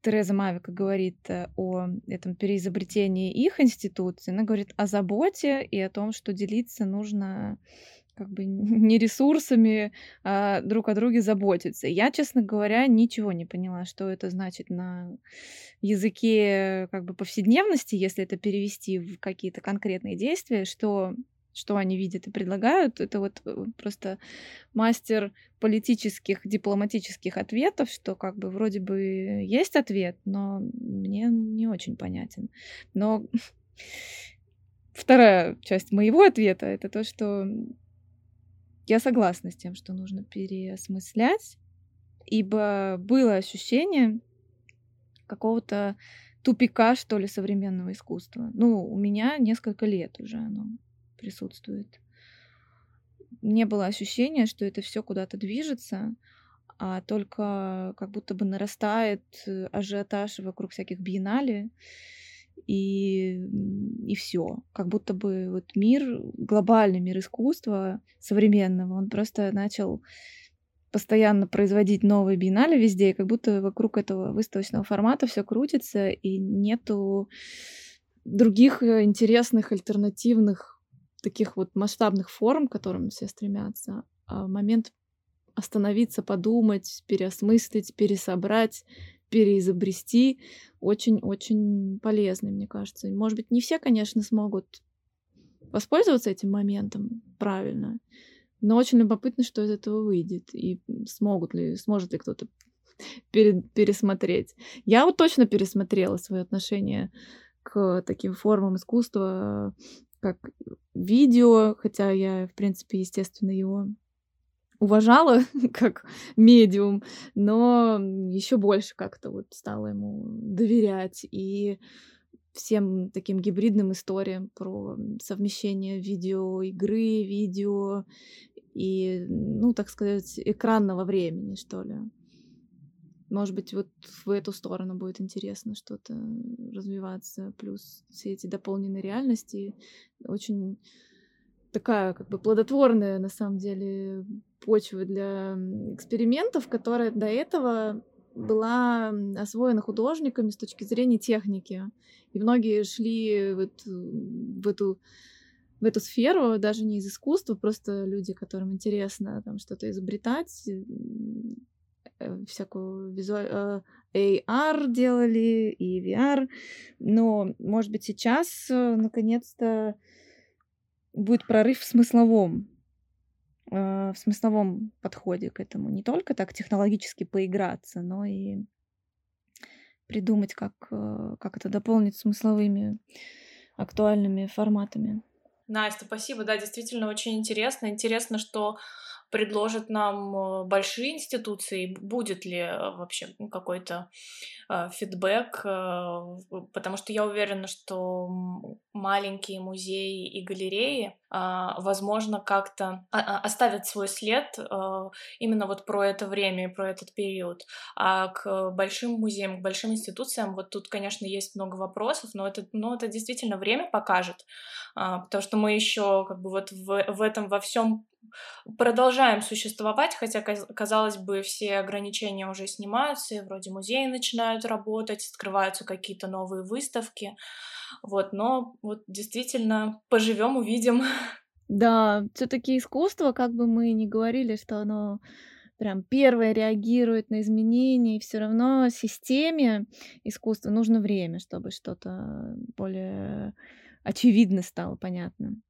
Тереза Мавика говорит э, о этом переизобретении их институции, она говорит о заботе и о том, что делиться нужно как бы не ресурсами, а друг о друге заботиться. Я, честно говоря, ничего не поняла, что это значит на языке как бы повседневности, если это перевести в какие-то конкретные действия, что что они видят и предлагают, это вот э, просто мастер политических, дипломатических ответов, что как бы вроде бы есть ответ, но мне не очень понятен. Но вторая часть моего ответа это то, что я согласна с тем, что нужно переосмыслять, ибо было ощущение какого-то тупика, что ли, современного искусства. Ну, у меня несколько лет уже оно присутствует. Не было ощущения, что это все куда-то движется, а только как будто бы нарастает э, ажиотаж вокруг всяких биеннале, и, и все. Как будто бы вот мир, глобальный мир искусства современного, он просто начал постоянно производить новые биеннале везде, и как будто вокруг этого выставочного формата все крутится, и нету других э, интересных альтернативных таких вот масштабных форм, к которым все стремятся, а момент остановиться, подумать, переосмыслить, пересобрать, переизобрести очень-очень полезный, мне кажется. Может быть, не все, конечно, смогут воспользоваться этим моментом правильно, но очень любопытно, что из этого выйдет, и смогут ли, сможет ли кто-то пересмотреть. Я вот точно пересмотрела свое отношение к таким формам искусства, как видео, хотя я, в принципе, естественно, его уважала как медиум, но еще больше как-то вот стала ему доверять и всем таким гибридным историям про совмещение видеоигры, видео и, ну, так сказать, экранного времени, что ли. Может быть, вот в эту сторону будет интересно что-то развиваться. Плюс все эти дополненные реальности очень такая как бы плодотворная на самом деле почва для экспериментов, которая до этого была освоена художниками с точки зрения техники. И многие шли вот в эту в эту сферу, даже не из искусства, просто люди, которым интересно там что-то изобретать, всякую визуаль... Э, AR делали, и VR. Но, может быть, сейчас э, наконец-то будет прорыв в смысловом э, в смысловом подходе к этому. Не только так технологически поиграться, но и придумать, как, э, как это дополнить смысловыми актуальными форматами. Настя, спасибо. Да, действительно очень интересно. Интересно, что предложат нам э, большие институции, будет ли э, вообще какой-то э, фидбэк, потому что я уверена, что маленькие музеи и галереи, возможно, как-то оставят свой след именно вот про это время и про этот период. А к большим музеям, к большим институциям, вот тут, конечно, есть много вопросов, но это, но это действительно время покажет, потому что мы еще как бы вот в, в этом во всем продолжаем существовать, хотя, казалось бы, все ограничения уже снимаются, и вроде музеи начинают работать, открываются какие-то новые выставки, вот, но вот действительно поживем, увидим. Да, все-таки искусство, как бы мы ни говорили, что оно прям первое реагирует на изменения, и все равно системе искусства нужно время, чтобы что-то более очевидно стало понятным.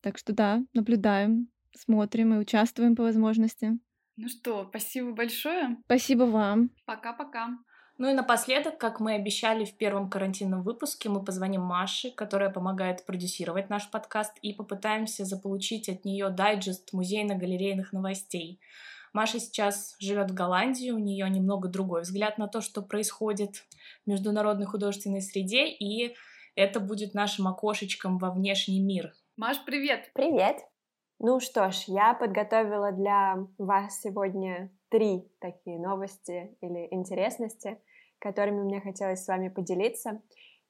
Так что да, наблюдаем смотрим и участвуем по возможности. Ну что, спасибо большое. Спасибо вам. Пока-пока. Ну и напоследок, как мы обещали в первом карантинном выпуске, мы позвоним Маше, которая помогает продюсировать наш подкаст, и попытаемся заполучить от нее дайджест музейно-галерейных новостей. Маша сейчас живет в Голландии, у нее немного другой взгляд на то, что происходит в международной художественной среде, и это будет нашим окошечком во внешний мир. Маш, привет! Привет! Ну что ж, я подготовила для вас сегодня три такие новости или интересности, которыми мне хотелось с вами поделиться.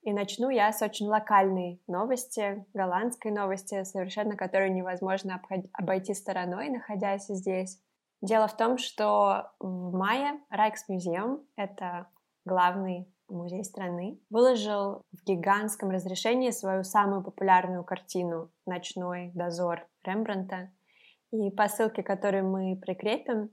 И начну я с очень локальной новости, голландской новости, совершенно которую невозможно обойти стороной, находясь здесь. Дело в том, что в мае Rijksmuseum, это главный музей страны, выложил в гигантском разрешении свою самую популярную картину «Ночной дозор» Рембранта. И по ссылке, которую мы прикрепим,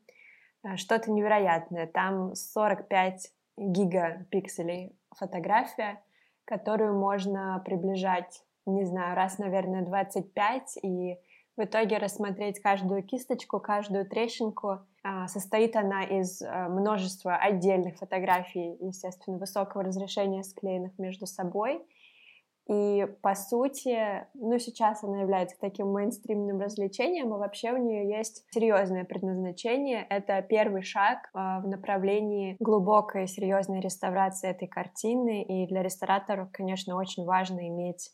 э, что-то невероятное. Там 45 гигапикселей фотография, которую можно приближать, не знаю, раз, наверное, 25, и в итоге рассмотреть каждую кисточку, каждую трещинку. А, состоит она из э, множества отдельных фотографий, естественно, высокого разрешения, склеенных между собой — и, по сути, ну, сейчас она является таким мейнстримным развлечением, а вообще у нее есть серьезное предназначение. Это первый шаг а, в направлении глубокой, серьезной реставрации этой картины. И для рестораторов, конечно, очень важно иметь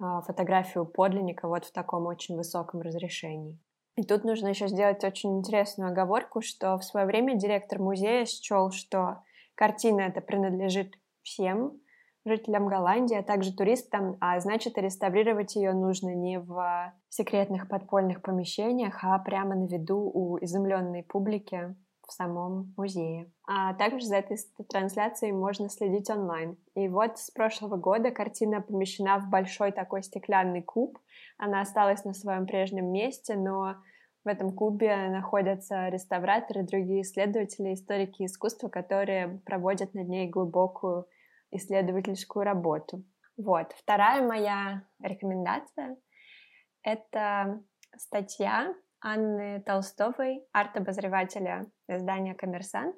а, фотографию подлинника вот в таком очень высоком разрешении. И тут нужно еще сделать очень интересную оговорку, что в свое время директор музея счел, что картина это принадлежит всем, жителям Голландии, а также туристам, а значит, реставрировать ее нужно не в секретных подпольных помещениях, а прямо на виду у изумленной публики в самом музее. А также за этой трансляцией можно следить онлайн. И вот с прошлого года картина помещена в большой такой стеклянный куб. Она осталась на своем прежнем месте, но в этом кубе находятся реставраторы, другие исследователи, историки искусства, которые проводят над ней глубокую исследовательскую работу. Вот. Вторая моя рекомендация — это статья Анны Толстовой, арт-обозревателя издания «Коммерсант»,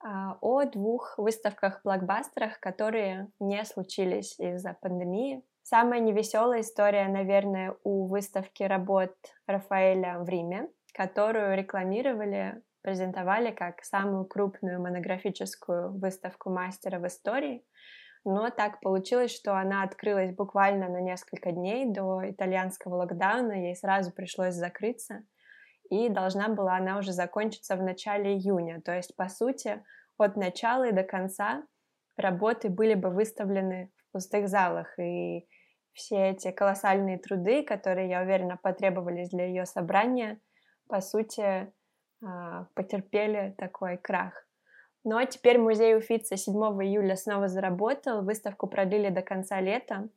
а, о двух выставках-блокбастерах, которые не случились из-за пандемии. Самая невеселая история, наверное, у выставки работ Рафаэля в Риме, которую рекламировали презентовали как самую крупную монографическую выставку мастера в истории, но так получилось, что она открылась буквально на несколько дней до итальянского локдауна, ей сразу пришлось закрыться, и должна была она уже закончиться в начале июня, то есть, по сути, от начала и до конца работы были бы выставлены в пустых залах, и все эти колоссальные труды, которые, я уверена, потребовались для ее собрания, по сути, потерпели такой крах. Ну а теперь музей Уфица 7 июля снова заработал, выставку продлили до конца лета.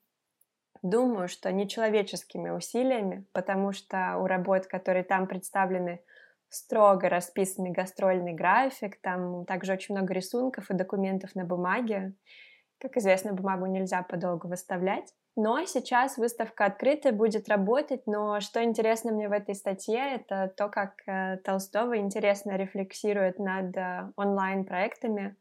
Думаю, что нечеловеческими усилиями, потому что у работ, которые там представлены, строго расписанный гастрольный график, там также очень много рисунков и документов на бумаге. Как известно, бумагу нельзя подолгу выставлять. Но сейчас выставка открытая будет работать, но что интересно мне в этой статье, это то, как э, Толстого интересно рефлексирует над э, онлайн-проектами,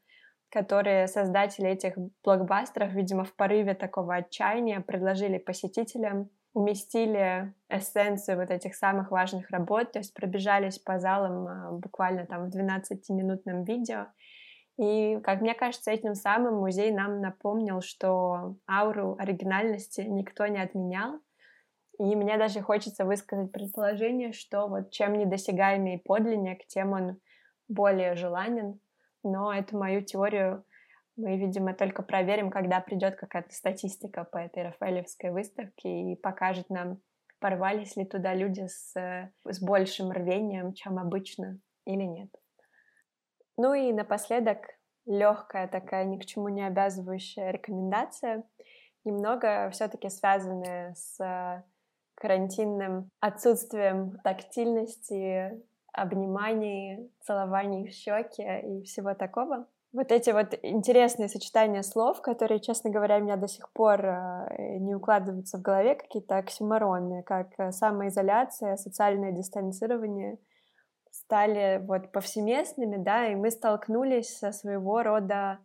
которые создатели этих блокбастеров, видимо, в порыве такого отчаяния предложили посетителям, уместили эссенцию вот этих самых важных работ, то есть пробежались по залам э, буквально там в 12-минутном видео и, как мне кажется, этим самым музей нам напомнил, что ауру оригинальности никто не отменял. И мне даже хочется высказать предположение, что вот чем недосягаемый подлинник, тем он более желанен. Но эту мою теорию мы, видимо, только проверим, когда придет какая-то статистика по этой Рафаэлевской выставке и покажет нам, порвались ли туда люди с, с большим рвением, чем обычно, или нет. Ну и напоследок легкая такая, ни к чему не обязывающая рекомендация, немного все-таки связанная с карантинным отсутствием тактильности, обниманий, целований в щеки и всего такого. Вот эти вот интересные сочетания слов, которые, честно говоря, у меня до сих пор э, не укладываются в голове, какие-то оксюморонные, как э, самоизоляция, социальное дистанцирование — стали вот повсеместными, да, и мы столкнулись со своего рода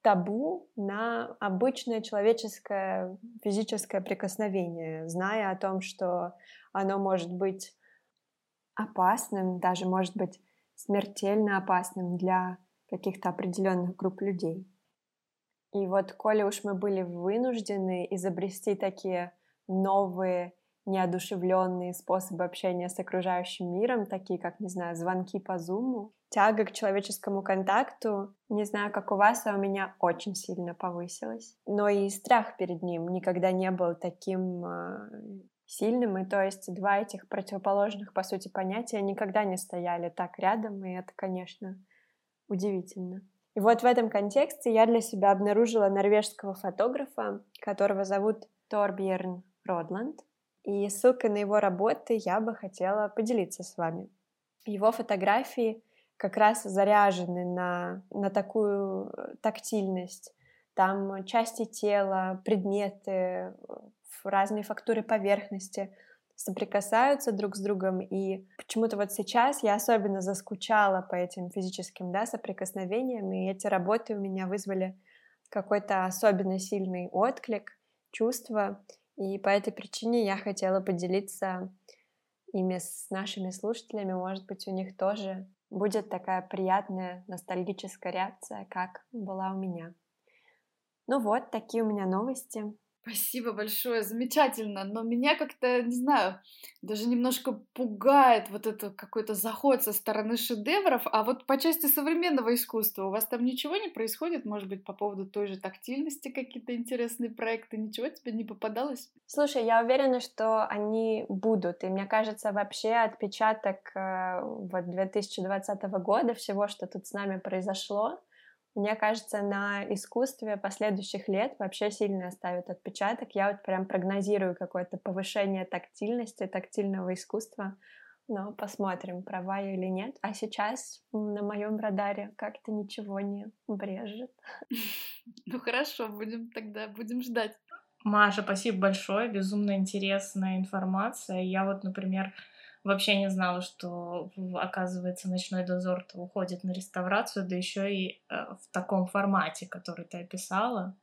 табу на обычное человеческое физическое прикосновение, зная о том, что оно может быть опасным, даже может быть смертельно опасным для каких-то определенных групп людей. И вот, коли уж мы были вынуждены изобрести такие новые неодушевленные способы общения с окружающим миром, такие как, не знаю, звонки по зуму. Тяга к человеческому контакту, не знаю, как у вас, а у меня очень сильно повысилась. Но и страх перед ним никогда не был таким э, сильным, и то есть два этих противоположных, по сути, понятия никогда не стояли так рядом, и это, конечно, удивительно. И вот в этом контексте я для себя обнаружила норвежского фотографа, которого зовут Торбьерн Родланд. И ссылкой на его работы я бы хотела поделиться с вами. Его фотографии как раз заряжены на, на такую э, тактильность. Там части тела, предметы, разные фактуры поверхности соприкасаются друг с другом, и почему-то вот сейчас я особенно заскучала по этим физическим да, соприкосновениям, и эти работы у меня вызвали какой-то особенно сильный отклик, чувство, и по этой причине я хотела поделиться ими с нашими слушателями. Может быть, у них тоже будет такая приятная ностальгическая реакция, как была у меня. Ну вот, такие у меня новости. Спасибо большое, замечательно. Но меня как-то, не знаю, даже немножко пугает вот это какой-то заход со стороны шедевров. А вот по части современного искусства у вас там ничего не происходит? Может быть, по поводу той же тактильности какие-то интересные проекты? Ничего тебе не попадалось? Слушай, я уверена, что они будут. И мне кажется, вообще отпечаток э, вот 2020 года, всего, что тут с нами произошло, мне кажется, на искусстве последующих лет вообще сильно оставит отпечаток. Я вот прям прогнозирую какое-то повышение тактильности, тактильного искусства. Но посмотрим, права я или нет. А сейчас на моем радаре как-то ничего не брежет. Ну хорошо, будем тогда, будем ждать. Маша, спасибо большое, безумно интересная информация. Я вот, например, Вообще не знала, что, оказывается, ночной дозор уходит на реставрацию, да еще и э, в таком формате, который ты описала.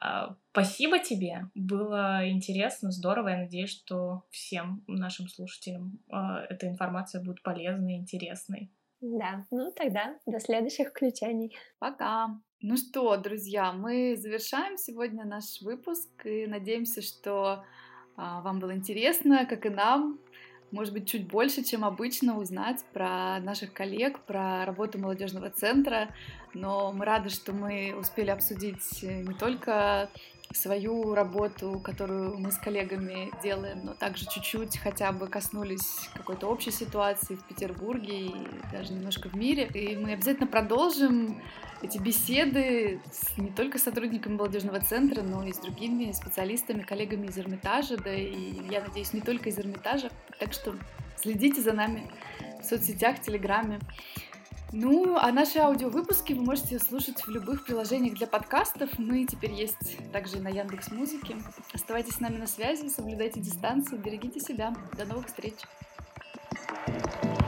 А, спасибо тебе, было интересно, здорово. Я надеюсь, что всем нашим слушателям а, эта информация будет полезной и интересной. Да, ну тогда до следующих включений. Пока. Ну что, друзья, мы завершаем сегодня наш выпуск и надеемся, что а, вам было интересно, как и нам может быть, чуть больше, чем обычно, узнать про наших коллег, про работу молодежного центра. Но мы рады, что мы успели обсудить не только свою работу, которую мы с коллегами делаем, но также чуть-чуть хотя бы коснулись какой-то общей ситуации в Петербурге и даже немножко в мире. И мы обязательно продолжим эти беседы с, не только сотрудниками молодежного центра, но и с другими специалистами, коллегами из Эрмитажа, да и, я надеюсь, не только из Эрмитажа. Так что Следите за нами в соцсетях, Телеграме. Ну, а наши аудиовыпуски вы можете слушать в любых приложениях для подкастов. Ну Мы теперь есть также на Яндекс Музыке. Оставайтесь с нами на связи, соблюдайте дистанцию, берегите себя. До новых встреч! thank you